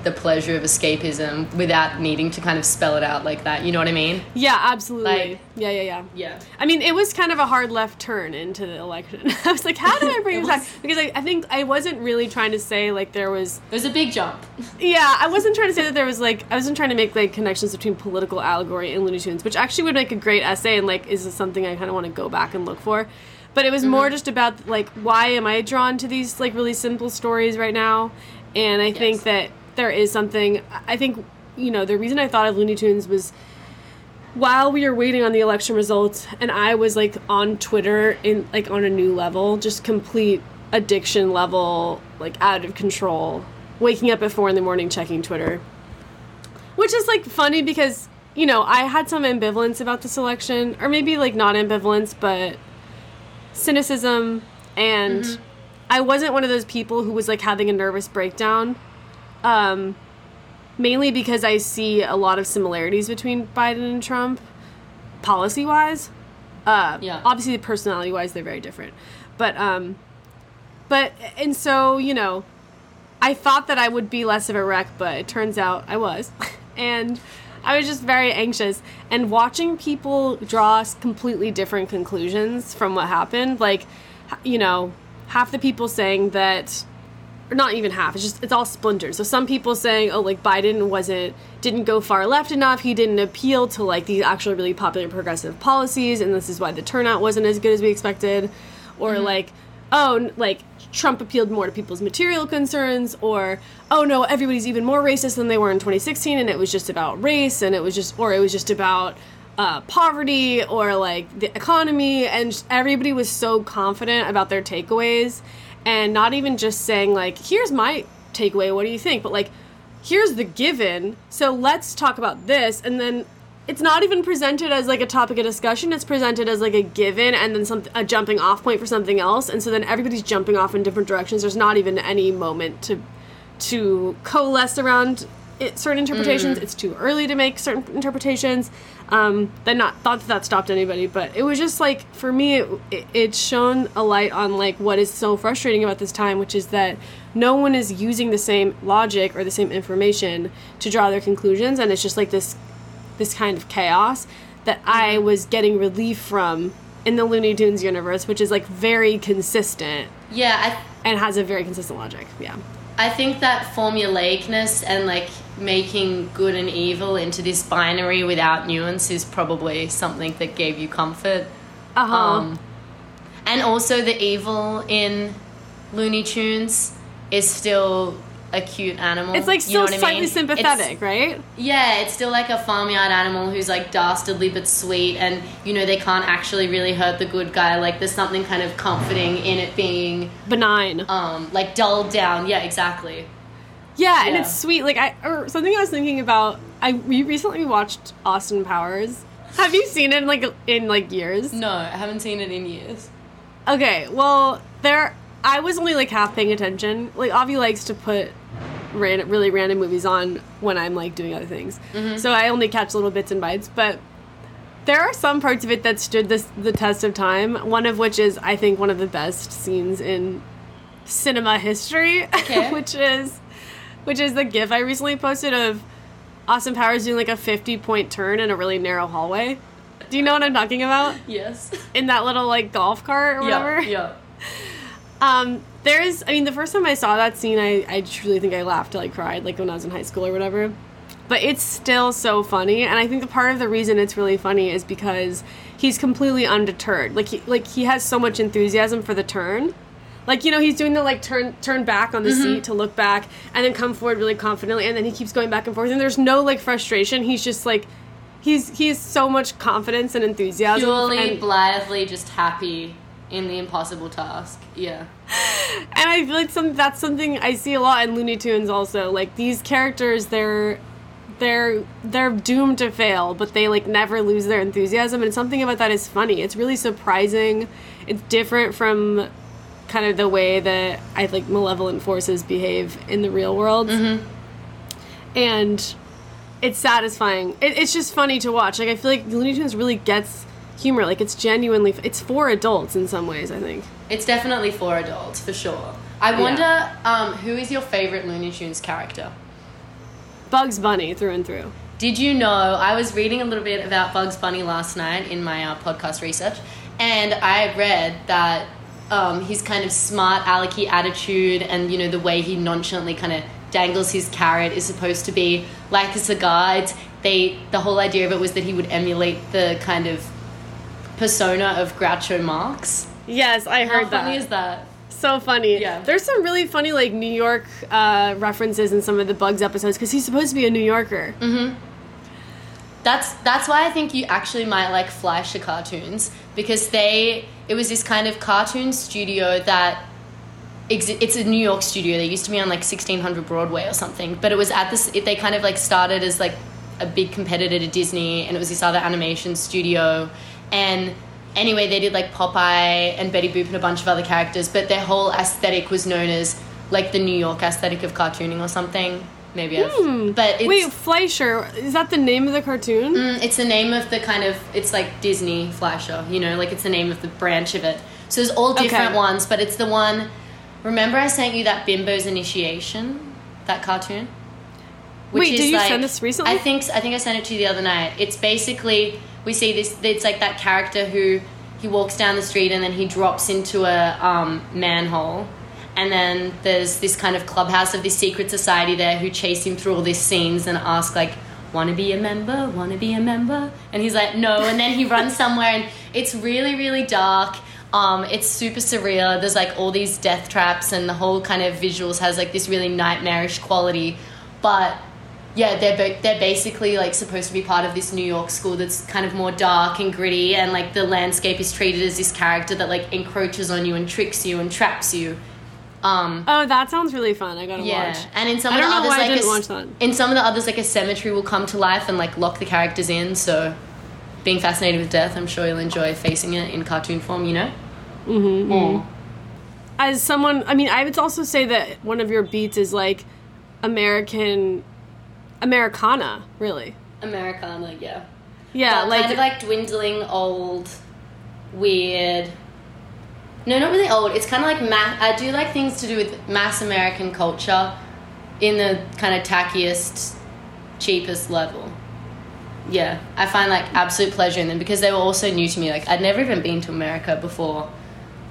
the pleasure of escapism without needing to kind of spell it out like that. You know what I mean? Yeah, absolutely. Like- yeah, yeah, yeah. Yeah. I mean, it was kind of a hard left turn into the election. I was like, how did I bring It this back? Because I, I think I wasn't really trying to say like there was. Was a big jump. Yeah, I wasn't trying to say that there was like I wasn't trying to make like connections between political allegory and Looney Tunes, which actually would make a great essay and like is this something I kind of want to go back and look for. But it was more mm-hmm. just about like why am I drawn to these like really simple stories right now? And I think that there is something. I think you know the reason I thought of Looney Tunes was while we were waiting on the election results and i was like on twitter in like on a new level just complete addiction level like out of control waking up at four in the morning checking twitter which is like funny because you know i had some ambivalence about this election or maybe like not ambivalence but cynicism and mm-hmm. i wasn't one of those people who was like having a nervous breakdown um mainly because I see a lot of similarities between Biden and Trump, policy wise. Uh, Yeah. Obviously, personality wise, they're very different, but um, but and so you know, I thought that I would be less of a wreck, but it turns out I was, and I was just very anxious. And watching people draw completely different conclusions from what happened, like, you know, half the people saying that not even half it's just it's all splinters so some people saying oh like biden wasn't didn't go far left enough he didn't appeal to like these actually really popular progressive policies and this is why the turnout wasn't as good as we expected. Or like oh like trump appealed more to people's material concerns or oh no everybody's even more racist than they were in 2016 and it was just about race and it was just or it was just about uh, poverty or like the economy and everybody was so confident about their takeaways and not even just saying like here's my takeaway what do you think? but like here's the given so let's talk about this. And then it's not even presented as like a topic of discussion it's presented as like a given and then some a jumping off point for something else. And so then everybody's jumping off in different directions. There's not even any moment to to coalesce around it, certain interpretations it's too early to make certain interpretations um then not thought that that stopped anybody but it was just like for me it, it, it shone a light on like what is so frustrating about this time which is that no one is using the same logic or the same information to draw their conclusions and it's just like this this kind of chaos that I was getting relief from in the Looney Tunes universe, which is like very consistent Yeah, and has a very consistent logic. Yeah. I think that formulaicness and like making good and evil into this binary without nuance is probably something that gave you comfort. Uh huh. Um, and also the evil in Looney Tunes is still a cute animal. it's like you know still what I slightly mean? sympathetic, It's- right? yeah, it's still like a farmyard animal who's like dastardly but sweet, and you know they can't actually really hurt the good guy. Like there's something kind of comforting in it being Benign. um like dulled down. Yeah, exactly. Yeah, and it's sweet. Like I or something I was thinking about. I we recently watched Austin Powers. Have you seen it in like in like years? No, I haven't seen it in years. Okay, well, there. I was only like half paying attention. Like Avi likes to put ran, really random movies on when I'm like doing other things, mm-hmm. so I only catch little bits and bites. But there are some parts of it that stood this the test of time. One of which is I think one of the best scenes in cinema history, Okay. which is which is the GIF I recently posted of Austin Powers doing like a 50 point turn in a really narrow hallway. Do you know what I'm talking about? Yes. In that little like golf cart or whatever. Yeah. Um, there's, I mean, the first time I saw that scene, I, I truly think I laughed till I cried, like when I was in high school or whatever. But it's still so funny, and I think the part of the reason it's really funny is because he's completely undeterred. Like he, like he has so much enthusiasm for the turn. Like you know, he's doing the like turn turn back on the mm-hmm. seat to look back, and then come forward really confidently, and then he keeps going back and forth, and there's no like frustration. He's just like, he's he has so much confidence and enthusiasm. Purely and- blithely just happy in the impossible task. Yeah. and I feel like some that's something I see a lot in Looney Tunes also. Like these characters, they're they're they're doomed to fail, but they like never lose their enthusiasm. And something about that is funny. It's really surprising. It's different from kind of the way that I think malevolent forces behave in the real world. And it's satisfying. It, it's just funny to watch. Like I feel like Looney Tunes really gets humor. Like it's genuinely it's for adults in some ways. I think. It's definitely for adults, for sure. I wonder um, who is your favorite Looney Tunes character? Bugs Bunny through and through. Did you know? I was reading a little bit about Bugs Bunny last night in my uh, podcast research, and I read that um, his kind of smart alecky attitude and you know the way he nonchalantly kind of dangles his carrot is supposed to be like a cigar. It's, they the whole idea of it was that he would emulate the kind of persona of Groucho Marx. Yes, I heard How heard funny is that? So funny. Yeah. There's some really funny like New York uh, references in some of the Bugs episodes because he's supposed to be a New Yorker. Mm. That's that's why I think you actually might like Fleischer cartoons because they it was this kind of cartoon studio that it's a New York studio. They used to be on like 1600 Broadway or something, but it was at this it, they kind of like started as like a big competitor to Disney and it was this other animation studio and anyway they did like Popeye and Betty Boop and a bunch of other characters, but their whole aesthetic was known as like the New York aesthetic of cartooning or something. Maybe I've, but it's, Wait, Fleischer is that the name of the cartoon? Mm, it's the name of the kind of it's like Disney Fleischer, you know, like it's the name of the branch of it. So there's all different Okay. ones, but it's the one. Remember, I sent you that Bimbo's Initiation, that cartoon. Wait, did you send this recently? I think I think I sent it to you the other night. It's basically we see this. It's like that character who he walks down the street and then he drops into a um, manhole. And then there's this kind of clubhouse of this secret society there who chase him through all these scenes and ask like, "Want to be a member? Want to be a member?" And he's like, "No." And then he runs somewhere, and it's really, really dark. Um, it's super surreal. There's like all these death traps, and the whole kind of visuals has like this really nightmarish quality. But yeah, they're they're basically like supposed to be part of this New York school that's kind of more dark and gritty, and like the landscape is treated as this character that like encroaches on you and tricks you and traps you. Um, Oh, that sounds really fun. I gotta yeah, watch. and in some I of the others, like a watch that. in some of the others, like a cemetery will come to life and like lock the characters in. So, being fascinated with death, I'm sure you'll enjoy facing it in cartoon form. You know. Mm-hmm. Mm. As someone, I mean, I would also say that one of your beats is like American, Americana, really. Americana, yeah. Yeah, But like, kind of like dwindling, old, weird. No, not really old. It's kind of like ma- I do like things to do with mass American culture, in the kind of tackiest, cheapest level. Yeah, I find like absolute pleasure in them because they were also new to me. Like I'd never even been to America before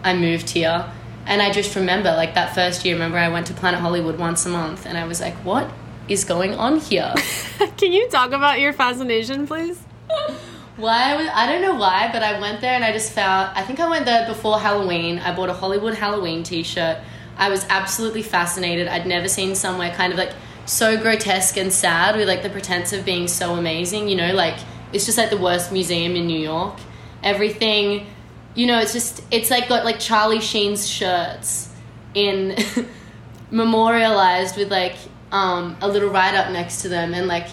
I moved here, and I just remember like that first year. Remember, I went to Planet Hollywood once a month, and I was like, "What is going on here?" can you talk about your fascination, please? Why? I was- I don't know why, but I went there and I just found. I think I went there before Halloween. I bought a Hollywood Halloween T-shirt. I was absolutely fascinated. I'd never seen somewhere kind of like so grotesque and sad with like the pretense of being so amazing. You know, like it's just like the worst museum in New York. Everything, you know, it's just it's like got like Charlie Sheen's shirts in memorialized with like um, a little write up next to them and like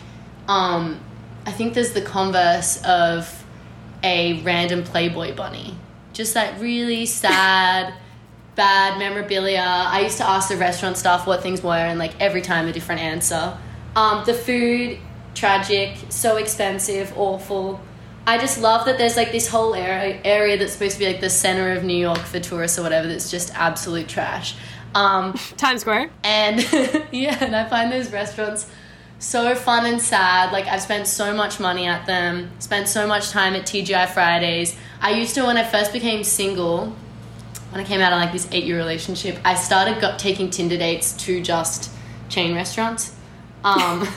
um, I think there's the converse of a random Playboy bunny. Just that really sad, bad memorabilia. I used to ask the restaurant staff what things were, and like every time a different answer. Um, the food, tragic, so expensive, awful. I just love that there's like this whole area, area that's supposed to be like the center of New York for tourists or whatever that's just absolute trash. Um, Times Square. and yeah, and I find those restaurants so fun and sad. Like I've spent so much money at them, spent so much time at TGI Fridays. I used to when I first became single, when I came out of like this eight year relationship, I started got taking Tinder dates to just chain restaurants. Um,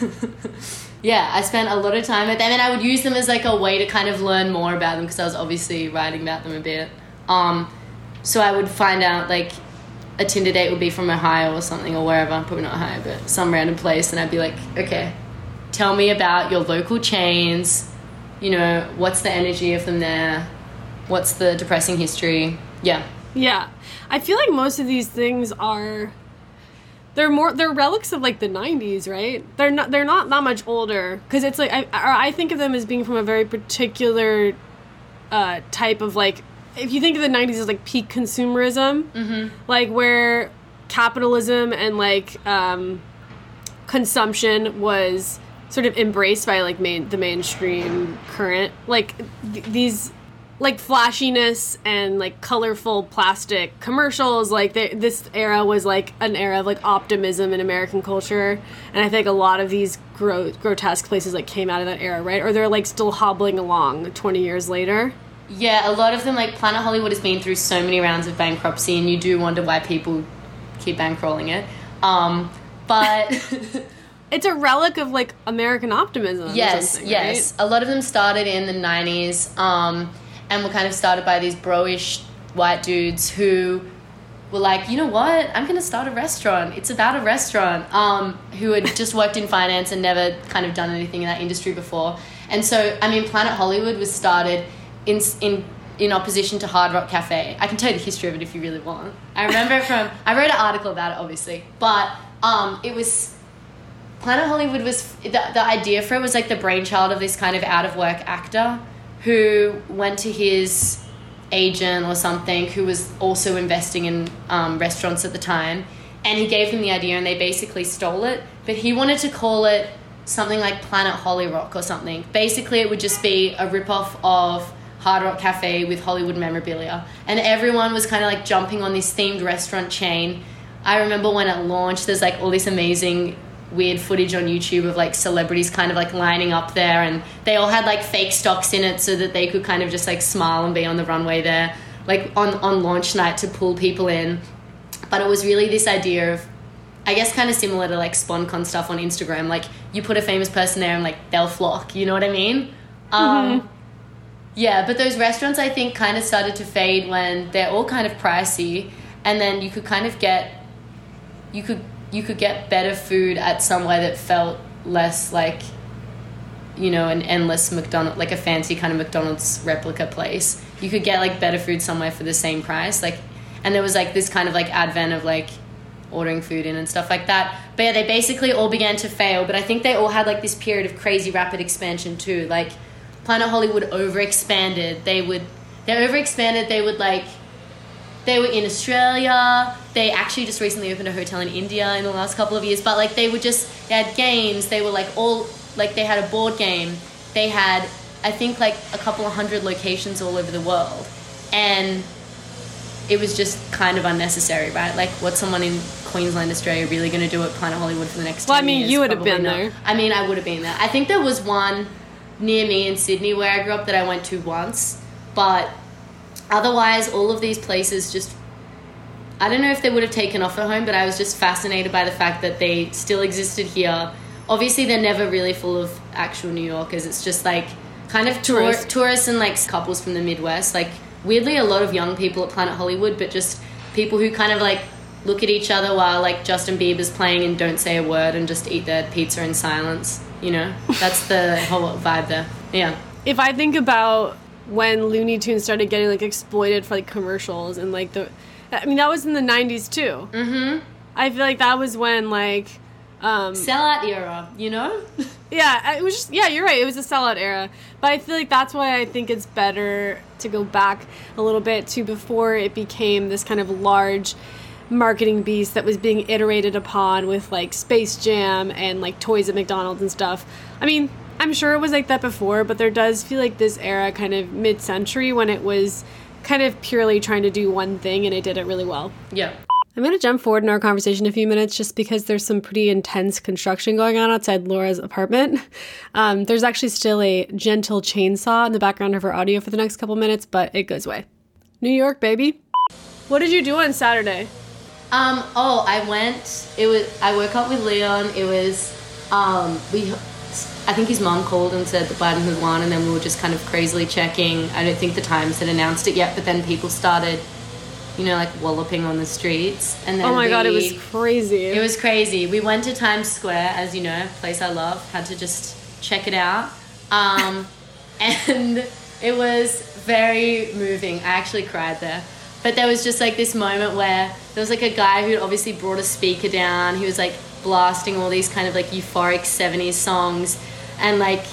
yeah, I spent a lot of time at them, and I would use them as like a way to kind of learn more about them because I was obviously writing about them a bit. Um, so I would find out like a Tinder date would be from Ohio or something or wherever, probably not Ohio, but some random place, and I'd be like, okay, tell me about your local chains. You know, what's the energy of them there? What's the depressing history? Yeah. Yeah, I feel like most of these things are. They're more they're relics of like the '90s, right? They're not they're not that much older because it's like I I think of them as being from a very particular uh, type of like if you think of the '90s as like peak consumerism, like where capitalism and like um, consumption was sort of embraced by like main the mainstream current like th- these like flashiness and like colorful plastic commercials like they, this era was like an era of like optimism in american culture. And i think a lot of these gro- grotesque places like came out of that era right? Or they're like still hobbling along 20 years later Yeah, a lot of them, like Planet Hollywood, has been through so many rounds of bankruptcy, and you do wonder why people keep bankrolling it. Um, but it's a relic of like american optimism or yes, something, yes, right? a lot of them started in the '90s, um, and were kind of started by these bro-ish white dudes who were like, you know what, I'm gonna start a restaurant. It's about a restaurant. Um, who had just worked in finance and never kind of done anything in that industry before. And so, I mean, Planet Hollywood was started in in in opposition to Hard Rock Cafe. I can tell you the history of it if you really want. I remember from I wrote an article about it, obviously, but um, it was Planet Hollywood was the, the idea for it was like the brainchild of this kind of out of work actor who went to his agent or something who was also investing in um, restaurants at the time and he gave them the idea and they basically stole it but he wanted to call it something like Planet Holly Rock or something basically it would just be a rip-off of Hard Rock Cafe with Hollywood memorabilia. And everyone was kind of like jumping on this themed restaurant chain. I remember when it launched there's like all this amazing weird footage on YouTube of like celebrities kind of like lining up there and they all had like fake stocks in it so that they could kind of just like smile and be on the runway there like on on launch night to pull people in. But it was really this idea of I guess kind of similar to like SponCon stuff on Instagram like you put a famous person there and like they'll flock you know what I mean? Um yeah but those restaurants I think kind of started to fade when they're all kind of pricey and then you could kind of get you could you could get better food at somewhere that felt less like you know an endless McDonald like a fancy kind of McDonald's replica place. You could get like better food somewhere for the same price. Like and there was like this kind of like advent of like ordering food in and stuff like that. But yeah, they basically all began to fail, but I think they all had like this period of crazy rapid expansion too. Like Planet Hollywood overexpanded. They would they overexpanded, they would like they were in Australia. They actually just recently opened a hotel in India in the last couple of years. But like they were just they had games. They were like all like they had a board game. They had I think like a couple of hundred locations all over the world, and it was just kind of unnecessary, right? Like what's someone in Queensland, Australia, really going to do at Planet Hollywood for the next? Well, I mean, years? you would have been not. there. I mean, I would have been there. I think there was one near me in Sydney where I grew up that I went to once, but otherwise all of these places just i don't know if they would have taken off at home but i was just fascinated by the fact that they still existed here. Obviously they're never really full of actual new yorkers. It's just like kind of tour- Tourists. tourists and like couples from the midwest. Like weirdly a lot of young people at planet hollywood but just people who kind of like look at each other while like justin bieber's playing and don't say a word and just eat their pizza in silence you know that's the whole vibe there yeah if I think about when Looney Tunes started getting like exploited for like commercials and like the, I mean that was in the '90s too. Mm-hmm. I feel like that was when like, um, sellout era you know yeah, it was just yeah, you're right. It was a sellout era, but I feel like that's why I think it's better to go back a little bit to before it became this kind of large marketing beast that was being iterated upon with like Space Jam and like toys at McDonald's and stuff. I mean, I'm sure it was like that before, but there does feel like this era kind of mid-century when it was kind of purely trying to do one thing and it did it really well. yeah I'm going to jump forward in our conversation a few minutes just because there's some pretty intense construction going on outside Laura's apartment. Um, there's actually still a gentle chainsaw in the background of her audio for the next couple minutes, but it goes away. New York, baby. What did you do on Saturday? Um. Oh, I went. It was. I woke up with Leon. It was. Um. We. I think his mom called and said that Biden had won, and then we were just kind of crazily checking. I don't think the Times had announced it yet, but then people started, you know, like walloping on the streets, and then Oh my god, it was crazy. it was crazy. We went to Times Square, as you know, place I love. Had to just check it out. Um, and it was very moving. I actually cried there. But there was just like this moment where there was like a guy who obviously brought a speaker down. He was like blasting all these kind of like euphoric 70s songs. And like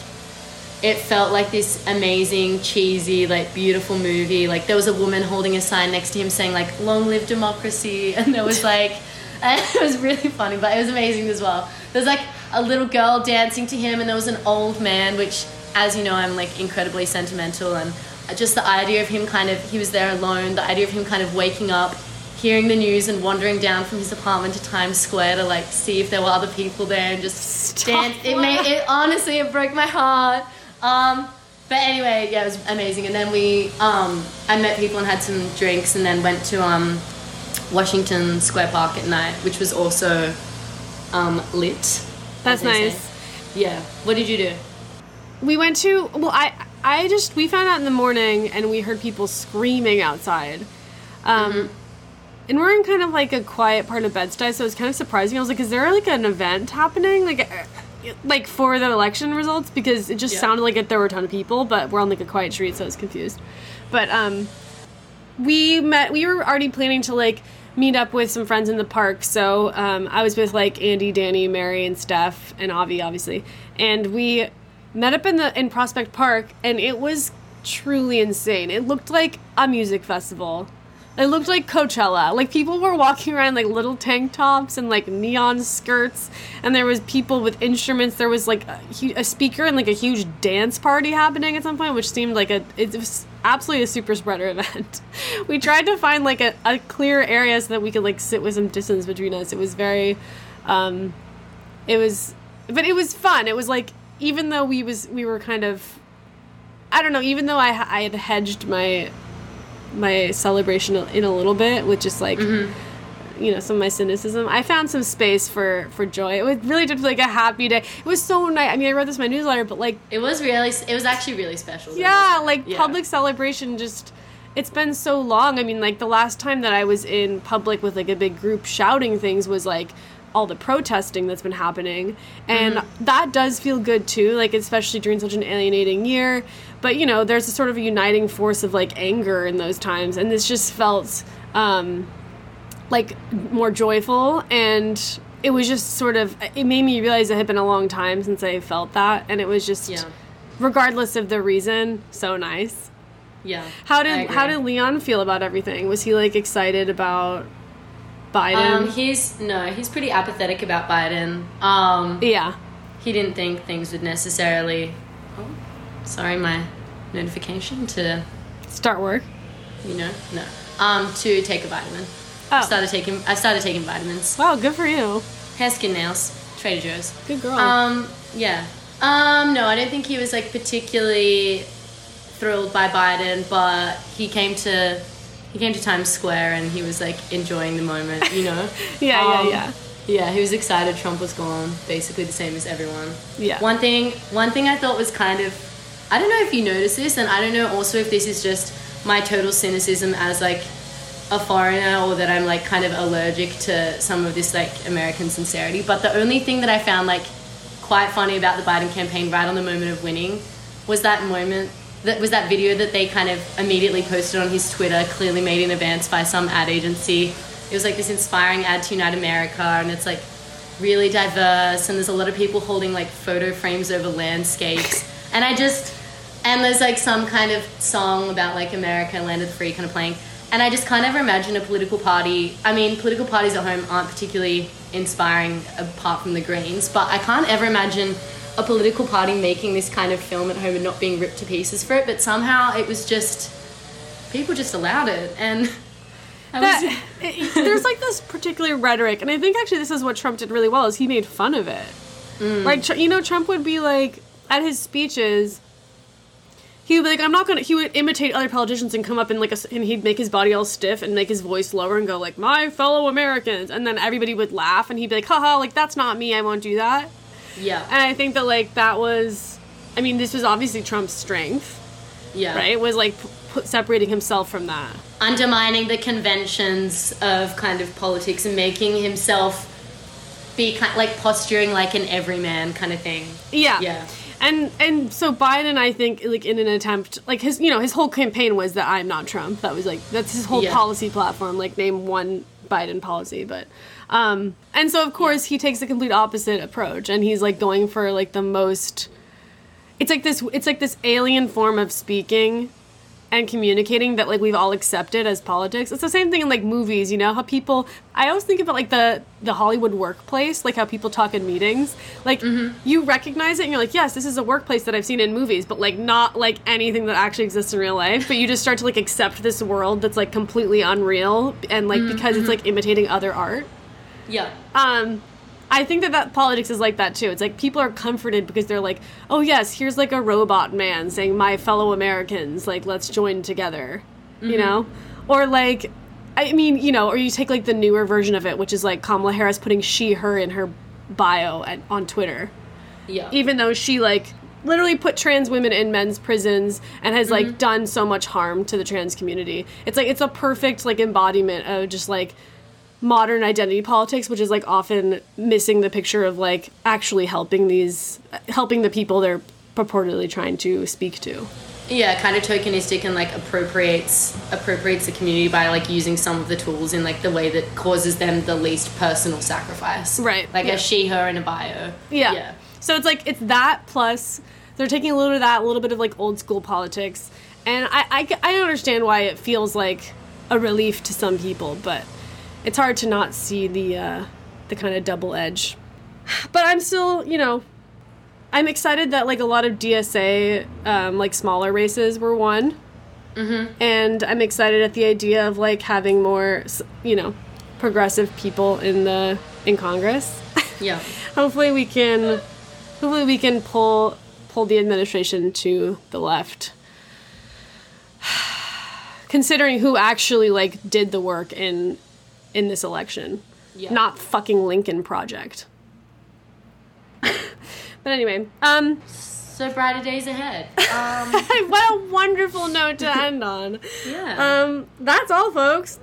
it felt like this amazing, cheesy, like beautiful movie. Like there was a woman holding a sign next to him saying like "Long live democracy," and there was like, it was really funny, but it was amazing as well. There was like a little girl dancing to him, and there was an old man, which, as you know, I'm like incredibly sentimental and just the idea of him kind of he was there alone. The idea of him kind of waking up, hearing the news, and wandering down from his apartment to Times Square to like see if there were other people there and just Stop. dance. It made it honestly it broke my heart. Um, but anyway, yeah, it was amazing. And then we um, I met people and had some drinks, and then went to um, Washington Square Park at night, which was also um, lit. That's they say. nice. Yeah. What did you do? We went to well, I I just we found out in the morning and we heard people screaming outside. Um, Mm-hmm. And we're in kind of like a quiet part of Bed-Stuy, so it was kind of surprising. I was like, "Is there like an event happening, like, uh, like for the election results?" Because it just Yeah. sounded like there were a ton of people, but we're on like a quiet street, so I was confused. But um, we met we were already planning to like meet up with some friends in the park so um, i was with like andy danny mary and steph and avi obviously and we met up in the in prospect park and it was truly insane it looked like a music festival it looked like coachella like people were walking around like little tank tops and like neon skirts and there was people with instruments there was like a, a speaker and like a huge dance party happening at some point which seemed like a it was absolutely a super spreader event. we tried to find like a, a clear area so that we could like sit with some distance between us. It was very, um, it was, but it was fun. It was like even though we was we were kind of, I don't know. Even though I I had hedged my my celebration in a little bit with just like. Mm-hmm. You know some of my cynicism. I found some space for for joy. It was really just like a happy day. It was so nice. I mean, I wrote this in my newsletter, but like It was really. It was actually really special. yeah, wasn't like Yeah. public celebration just it's been so long. I mean, like the last time that I was in public with like a big group shouting things was like all the protesting that's been happening. And Mm-hmm. that does feel good too, like especially during such an alienating year. But you know, there's a sort of a uniting force of like anger in those times and this just felt um like more joyful and it was just sort of it made me realize it had been a long time since I felt that and it was just Yeah. regardless of the reason, so nice. Yeah. How did how did Leon feel about everything? Was he like excited about Biden? Um, he's no, he's pretty apathetic about Biden. Um, yeah. he didn't think things would necessarily. Oh, sorry, my notification to Start work. you know no um to take a vitamin. Oh. I started taking. I started taking vitamins. Wow, good for you. Hair, skin, nails. Trader Joe's. Good girl. Um, yeah. Um, no, I don't think he was like particularly thrilled by Biden, but he came to he came to Times Square and he was like enjoying the moment, you know. Yeah, yeah, Um, yeah. Yeah, he was excited Trump was gone, basically the same as everyone. Yeah. One thing one thing I thought was kind of I don't know if you notice this and I don't know also if this is just my total cynicism as like a foreigner or that I'm like kind of allergic to some of this like American sincerity. But the only thing that I found like quite funny about the Biden campaign right on the moment of winning was that moment that was that video that they kind of immediately posted on his Twitter, clearly made in advance by some ad agency. It was like this inspiring ad to Unite America and it's like really diverse and there's a lot of people holding like photo frames over landscapes. And I just and there's like some kind of song about like America, land of the free kind of playing. And I just can't ever imagine a political party. I mean, political parties at home aren't particularly inspiring apart from the Greens, but I can't ever imagine a political party making this kind of film at home and not being ripped to pieces for it. But somehow it was just, people just allowed it. And I was. That, it- there's like this particular rhetoric, and I think actually this is what Trump did really well is he made fun of it. Mm. Like Tr- you know, Trump would be like at his speeches. He would be like, I'm not gonna. He would imitate other politicians and come up and like, a and he'd make his body all stiff and make his voice lower and go like, "My fellow Americans," and then everybody would laugh and he'd be like, "Haha, like that's not me. I won't do that." Yeah. And I think that like that was, I mean, this was obviously Trump's strength, Yeah. right? Was like p- separating himself from that. undermining the conventions of kind of politics and making himself be kind like posturing like an everyman kind of thing. Yeah. Yeah. And and so Biden, I think, like in an attempt, like his, you know, his whole campaign was that I'm not Trump. That was like that's his whole Yeah. policy platform. Like name one Biden policy, but, um, and so of course he takes the complete opposite approach, and he's like going for like the most. It's like this. It's like this alien form of speaking, and communicating that like we've all accepted as politics. It's the same thing in like movies, you know, how people I always think about like the the Hollywood workplace, like how people talk in meetings. Like you recognize it and you're like, "Yes, this is a workplace that I've seen in movies," but like not like anything that actually exists in real life, but you just start to like accept this world that's like completely unreal and like because it's like imitating other art. Yeah. Um, I think that that politics is like that too. It's like people are comforted because they're like, oh yes, here's like a robot man saying, "My fellow Americans, like let's join together," you know, or like, I mean, you know, or you take like the newer version of it, which is like Kamala Harris putting she/her in her bio at, on Twitter, Yeah. even though she like literally put trans women in men's prisons and has like done so much harm to the trans community. It's like it's a perfect like embodiment of just like modern identity politics which is like often missing the picture of like actually helping these helping the people they're purportedly trying to speak to. yeah, kind of tokenistic and like appropriates appropriates the community by like using some of the tools in like the way that causes them the least personal sacrifice. Right, Like yeah. a she, her, and a bio. Yeah. Yeah. So it's like it's that plus they're taking a little bit of that, a little bit of like old school politics, and I I, I understand why it feels like a relief to some people, but it's hard to not see the uh, the kind of double edge. But I'm still, you know, I'm excited that like a lot of DSA um, like smaller races were won. Mm-hmm. And I'm excited at the idea of like having more, you know, progressive people in the in Congress. Yeah. hopefully we can hopefully we can pull pull the administration to the left considering who actually like did the work in in this election, yeah. not fucking Lincoln Project. but anyway, um, so brighter days ahead. Um. what a wonderful note to end on. yeah. Um, that's all, folks.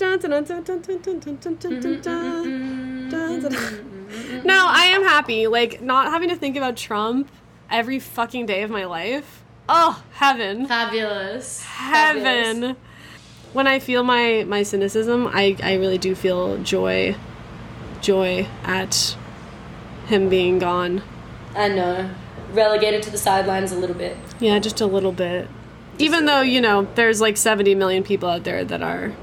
No, I am happy. Like not having to think about Trump every fucking day of my life. Oh, heaven. Fabulous. Heaven. Fabulous. When I feel my my cynicism, I I really do feel joy joy at him being gone. I know. Uh, relegated to the sidelines a little bit. Yeah, just a little bit. Even though, you know, there's like 70 million people out there that are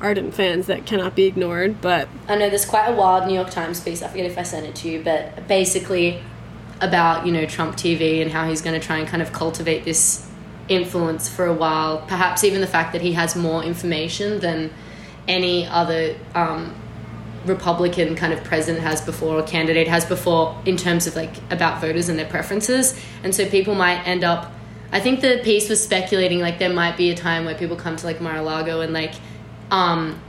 ardent fans that cannot be ignored, but I know there's quite a wild New York Times piece. I forget if I sent it to you, but basically about you know Trump TV and how he's going to try and kind of cultivate this influence for a while. Perhaps even the fact that he has more information than any other um, Republican kind of president has before or candidate has before in terms of like about voters and their preferences, and so people might end up. I think the piece was speculating like there might be a time where people come to like Mar-a-Lago and like um,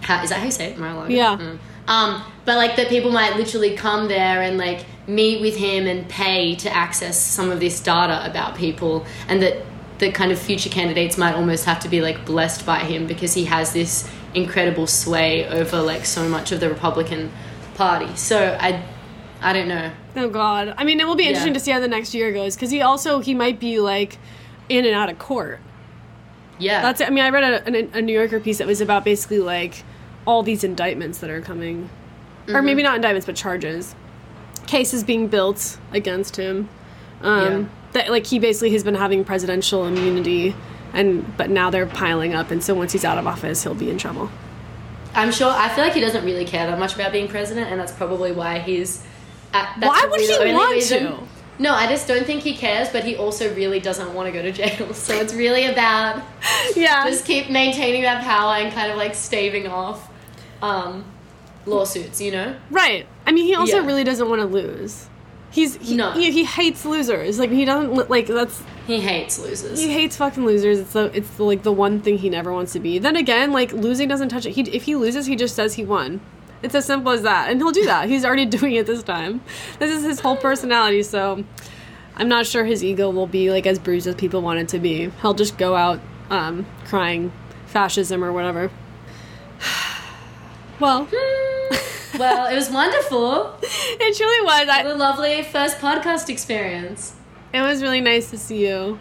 how, is that how you say it? Mar-a-Lago? Yeah. Mm. Um, but like that people might literally come there and like meet with him and pay to access some of this data about people and that the kind of future candidates might almost have to be like blessed by him because he has this incredible sway over like so much of the Republican party. So I I don't know. oh god. I mean, it will be interesting Yeah. to see how the next year goes cuz he also he might be like in and out of court. Yeah. That's I mean, I read a, a, a New Yorker piece that was about basically like all these indictments that are coming, Mm-hmm. or maybe not indictments, but charges, cases being built against him. Um, Yeah. That like he basically has been having presidential immunity, and but now they're piling up, and so once he's out of office, he'll be in trouble. I'm sure I feel like he doesn't really care that much about being president and that's probably why he's at, that's Why would he want reason- to? No, I just don't think he cares, but he also really doesn't want to go to jail. So it's really about Yeah. just keep maintaining that power and kind of like staving off um, lawsuits, you know? Right. I mean, he also Yeah. really doesn't want to lose. He's he, No. he, he hates losers. Like he doesn't like that's He hates losers. he hates fucking losers. It's the it's the, like the one thing he never wants to be. Then again, like losing doesn't touch it. He if he loses, he just says he won. It's as simple as that, and he'll do that. He's already doing it this time. This is his whole personality. So I'm not sure his ego will be like as bruised as people want it to be. He'll just go out um, crying fascism or whatever. Well, well, it was wonderful. it truly was. I, The lovely first podcast experience. It was really nice to see you.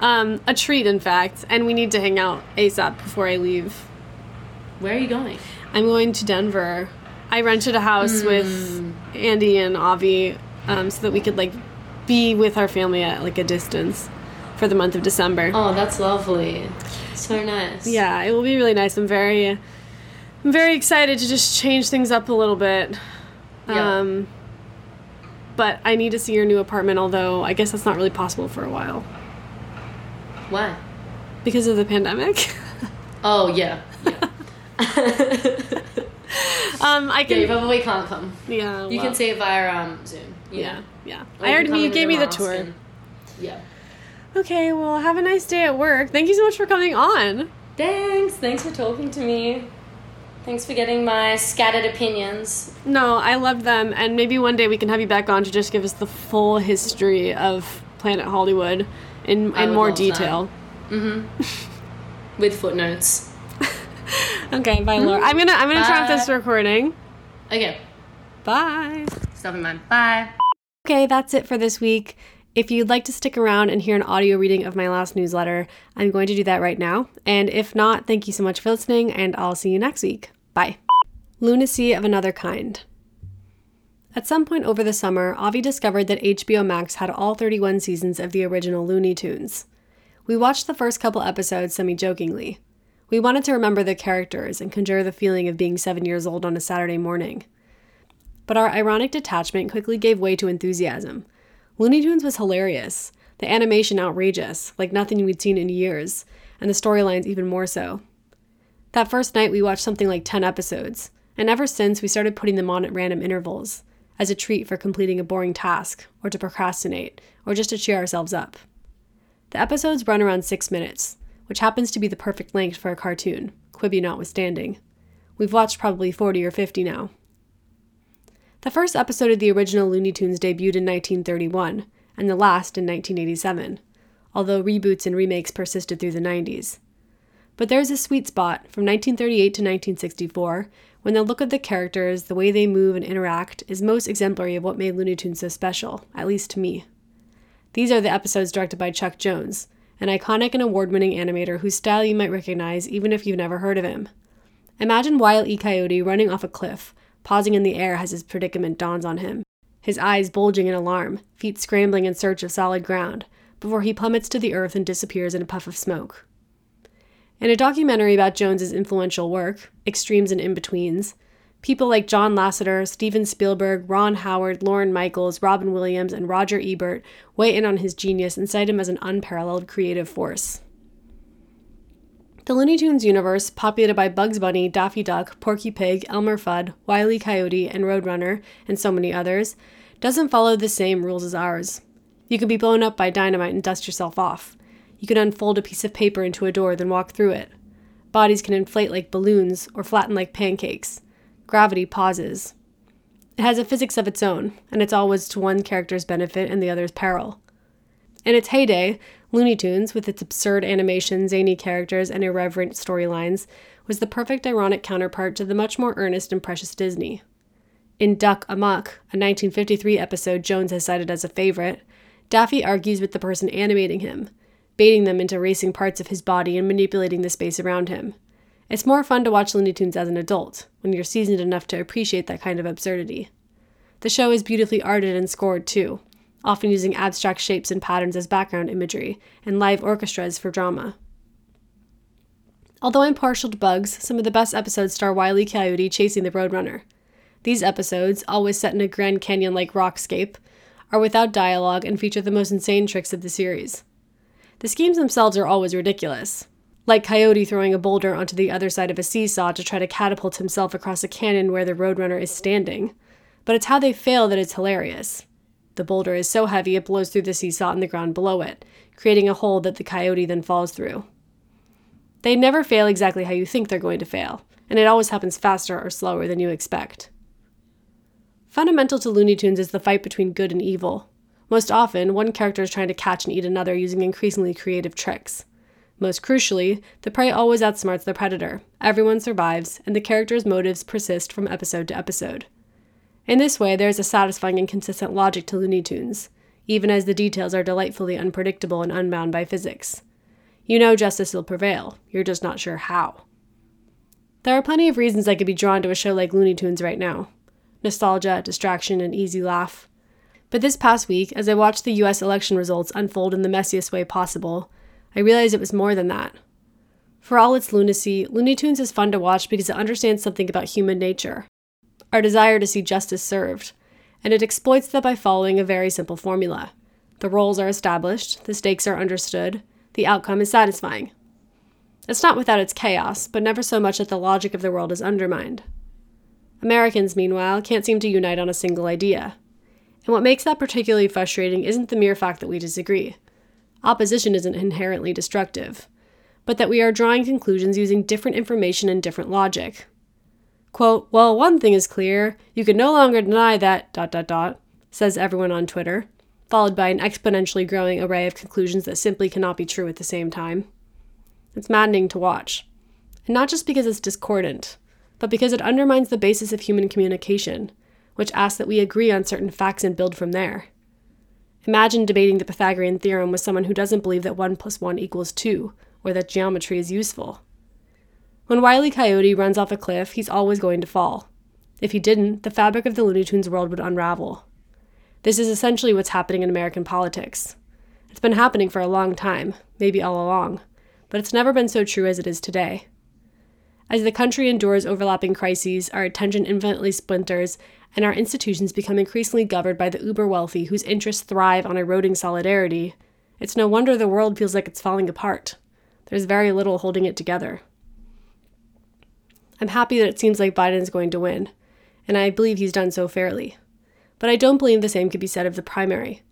Um, a treat, in fact. And we need to hang out ASAP before I leave. Where are you going? I'm going to Denver. I rented a house with Andy and Avi um, so that we could like be with our family at like a distance for the month of December. Oh, that's lovely. So nice. Yeah, it will be really nice. I'm very, I'm very excited to just change things up a little bit. Yeah. Um, but I need to see your new apartment, although I guess that's not really possible for a while Why? because of the pandemic. Oh yeah. um, I can. Yeah, you probably can't come. Yeah, You well, can see it via um Zoom. Yeah, know. yeah. Or I already heard you gave me the tour. and- Yeah. Okay, well, have a nice day at work. Thank you so much for coming on. Thanks. Thanks for talking to me. Thanks for getting my scattered opinions. No, I love them, and maybe one day we can have you back on to just give us the full history of Planet Hollywood in, in more detail. Mm-hmm. With footnotes. Okay, bye, Laura. I'm gonna I'm gonna turn off this recording. Okay. Bye. Stop in mind. Bye. Okay, that's it for this week. If you'd like to stick around and hear an audio reading of my last newsletter, I'm going to do that right now. And if not, thank you so much for listening, and I'll see you next week. Bye. Lunacy of Another Kind. At some point over the summer, Avi discovered that HBO Max had all 31 seasons of the original Looney Tunes. We watched the first couple episodes semi jokingly. We wanted to remember the characters and conjure the feeling of being seven years old on a Saturday morning. But our ironic detachment quickly gave way to enthusiasm. Looney Tunes was hilarious, the animation outrageous, like nothing we'd seen in years, and the storylines even more so. That first night, we watched something like 10 episodes, and ever since, we started putting them on at random intervals, as a treat for completing a boring task, or to procrastinate, or just to cheer ourselves up. The episodes run around six minutes, which happens to be the perfect length for a cartoon, Quibi notwithstanding. We've watched probably 40 or 50 now. The first episode of the original Looney Tunes debuted in 1931, and the last in 1987, although reboots and remakes persisted through the 90s. But there's a sweet spot from 1938 to 1964 when the look of the characters, the way they move and interact, is most exemplary of what made Looney Tunes so special, at least to me. These are the episodes directed by Chuck Jones, an iconic and award winning animator whose style you might recognize even if you've never heard of him. Imagine Wile E. Coyote running off a cliff, pausing in the air as his predicament dawns on him, his eyes bulging in alarm, feet scrambling in search of solid ground, before he plummets to the earth and disappears in a puff of smoke. In a documentary about Jones's influential work, Extremes and In-Betweens, people like John Lasseter, Steven Spielberg, Ron Howard, Lorne Michaels, Robin Williams, and Roger Ebert weigh in on his genius and cite him as an unparalleled creative force. The Looney Tunes universe, populated by Bugs Bunny, Daffy Duck, Porky Pig, Elmer Fudd, Wile E. Coyote, and Roadrunner, and so many others, doesn't follow the same rules as ours. You can be blown up by dynamite and dust yourself off. You can unfold a piece of paper into a door, then walk through it. Bodies can inflate like balloons or flatten like pancakes. Gravity pauses. It has a physics of its own, and it's always to one character's benefit and the other's peril. In its heyday, Looney Tunes, with its absurd animation, zany characters, and irreverent storylines, was the perfect ironic counterpart to the much more earnest and precious Disney. In Duck Amuck, a 1953 episode Jones has cited as a favorite, Daffy argues with the person animating him, baiting them into racing parts of his body and manipulating the space around him. It's more fun to watch Looney Tunes as an adult, when you're seasoned enough to appreciate that kind of absurdity. The show is beautifully arted and scored, too, often using abstract shapes and patterns as background imagery, and live orchestras for drama. Although I'm partial to bugs, some of the best episodes star Wile E. Coyote chasing the Roadrunner. These episodes, always set in a Grand Canyon like rockscape, are without dialogue and feature the most insane tricks of the series. The schemes themselves are always ridiculous, like Coyote throwing a boulder onto the other side of a seesaw to try to catapult himself across a canyon where the Roadrunner is standing. But it's how they fail that is hilarious. The boulder is so heavy it blows through the seesaw and the ground below it, creating a hole that the coyote then falls through. They never fail exactly how you think they're going to fail, and it always happens faster or slower than you expect. Fundamental to Looney Tunes is the fight between good and evil. Most often, one character is trying to catch and eat another using increasingly creative tricks. Most crucially, the prey always outsmarts the predator, everyone survives, and the character's motives persist from episode to episode. In this way, there is a satisfying and consistent logic to Looney Tunes, even as the details are delightfully unpredictable and unbound by physics. You know justice will prevail, you're just not sure how. There are plenty of reasons I could be drawn to a show like Looney Tunes right now nostalgia, distraction, and easy laugh. But this past week, as I watched the US election results unfold in the messiest way possible, I realized it was more than that. For all its lunacy, Looney Tunes is fun to watch because it understands something about human nature our desire to see justice served, and it exploits that by following a very simple formula. The roles are established, the stakes are understood, the outcome is satisfying. It's not without its chaos, but never so much that the logic of the world is undermined. Americans, meanwhile, can't seem to unite on a single idea. And what makes that particularly frustrating isn't the mere fact that we disagree. Opposition isn't inherently destructive but that we are drawing conclusions using different information and different logic. Quote, well, one thing is clear, you can no longer deny that, dot, dot, dot, says everyone on Twitter, followed by an exponentially growing array of conclusions that simply cannot be true at the same time. It's maddening to watch. And not just because it's discordant, but because it undermines the basis of human communication, which asks that we agree on certain facts and build from there. Imagine debating the Pythagorean theorem with someone who doesn't believe that 1 plus 1 equals 2, or that geometry is useful. When Wile E. Coyote runs off a cliff, he's always going to fall. If he didn't, the fabric of the Looney Tunes world would unravel. This is essentially what's happening in American politics. It's been happening for a long time, maybe all along, but it's never been so true as it is today. As the country endures overlapping crises, our attention infinitely splinters, and our institutions become increasingly governed by the uber wealthy whose interests thrive on eroding solidarity, it's no wonder the world feels like it's falling apart. There's very little holding it together. I'm happy that it seems like Biden's going to win, and I believe he's done so fairly. But I don't believe the same could be said of the primary,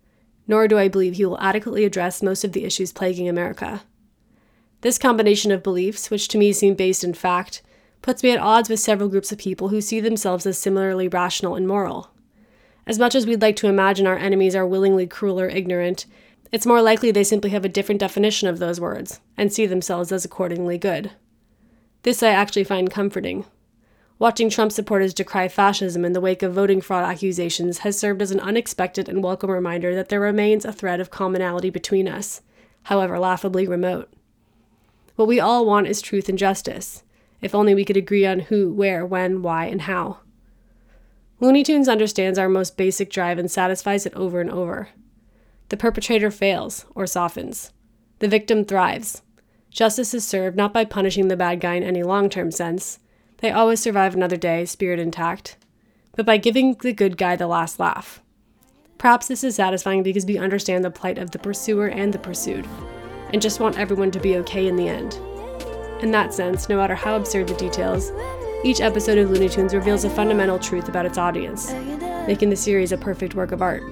nor do I believe he will adequately address most of the issues plaguing America. This combination of beliefs, which to me seem based in fact, puts me at odds with several groups of people who see themselves as similarly rational and moral. As much as we'd like to imagine our enemies are willingly cruel or ignorant, it's more likely they simply have a different definition of those words and see themselves as accordingly good. This I actually find comforting. Watching Trump supporters decry fascism in the wake of voting fraud accusations has served as an unexpected and welcome reminder that there remains a thread of commonality between us, however laughably remote. What we all want is truth and justice, if only we could agree on who, where, when, why, and how. Looney Tunes understands our most basic drive and satisfies it over and over. The perpetrator fails or softens. The victim thrives. Justice is served not by punishing the bad guy in any long term sense, they always survive another day, spirit intact, but by giving the good guy the last laugh. Perhaps this is satisfying because we understand the plight of the pursuer and the pursued, and just want everyone to be okay in the end. In that sense, no matter how absurd the details, each episode of Looney Tunes reveals a fundamental truth about its audience, making the series a perfect work of art.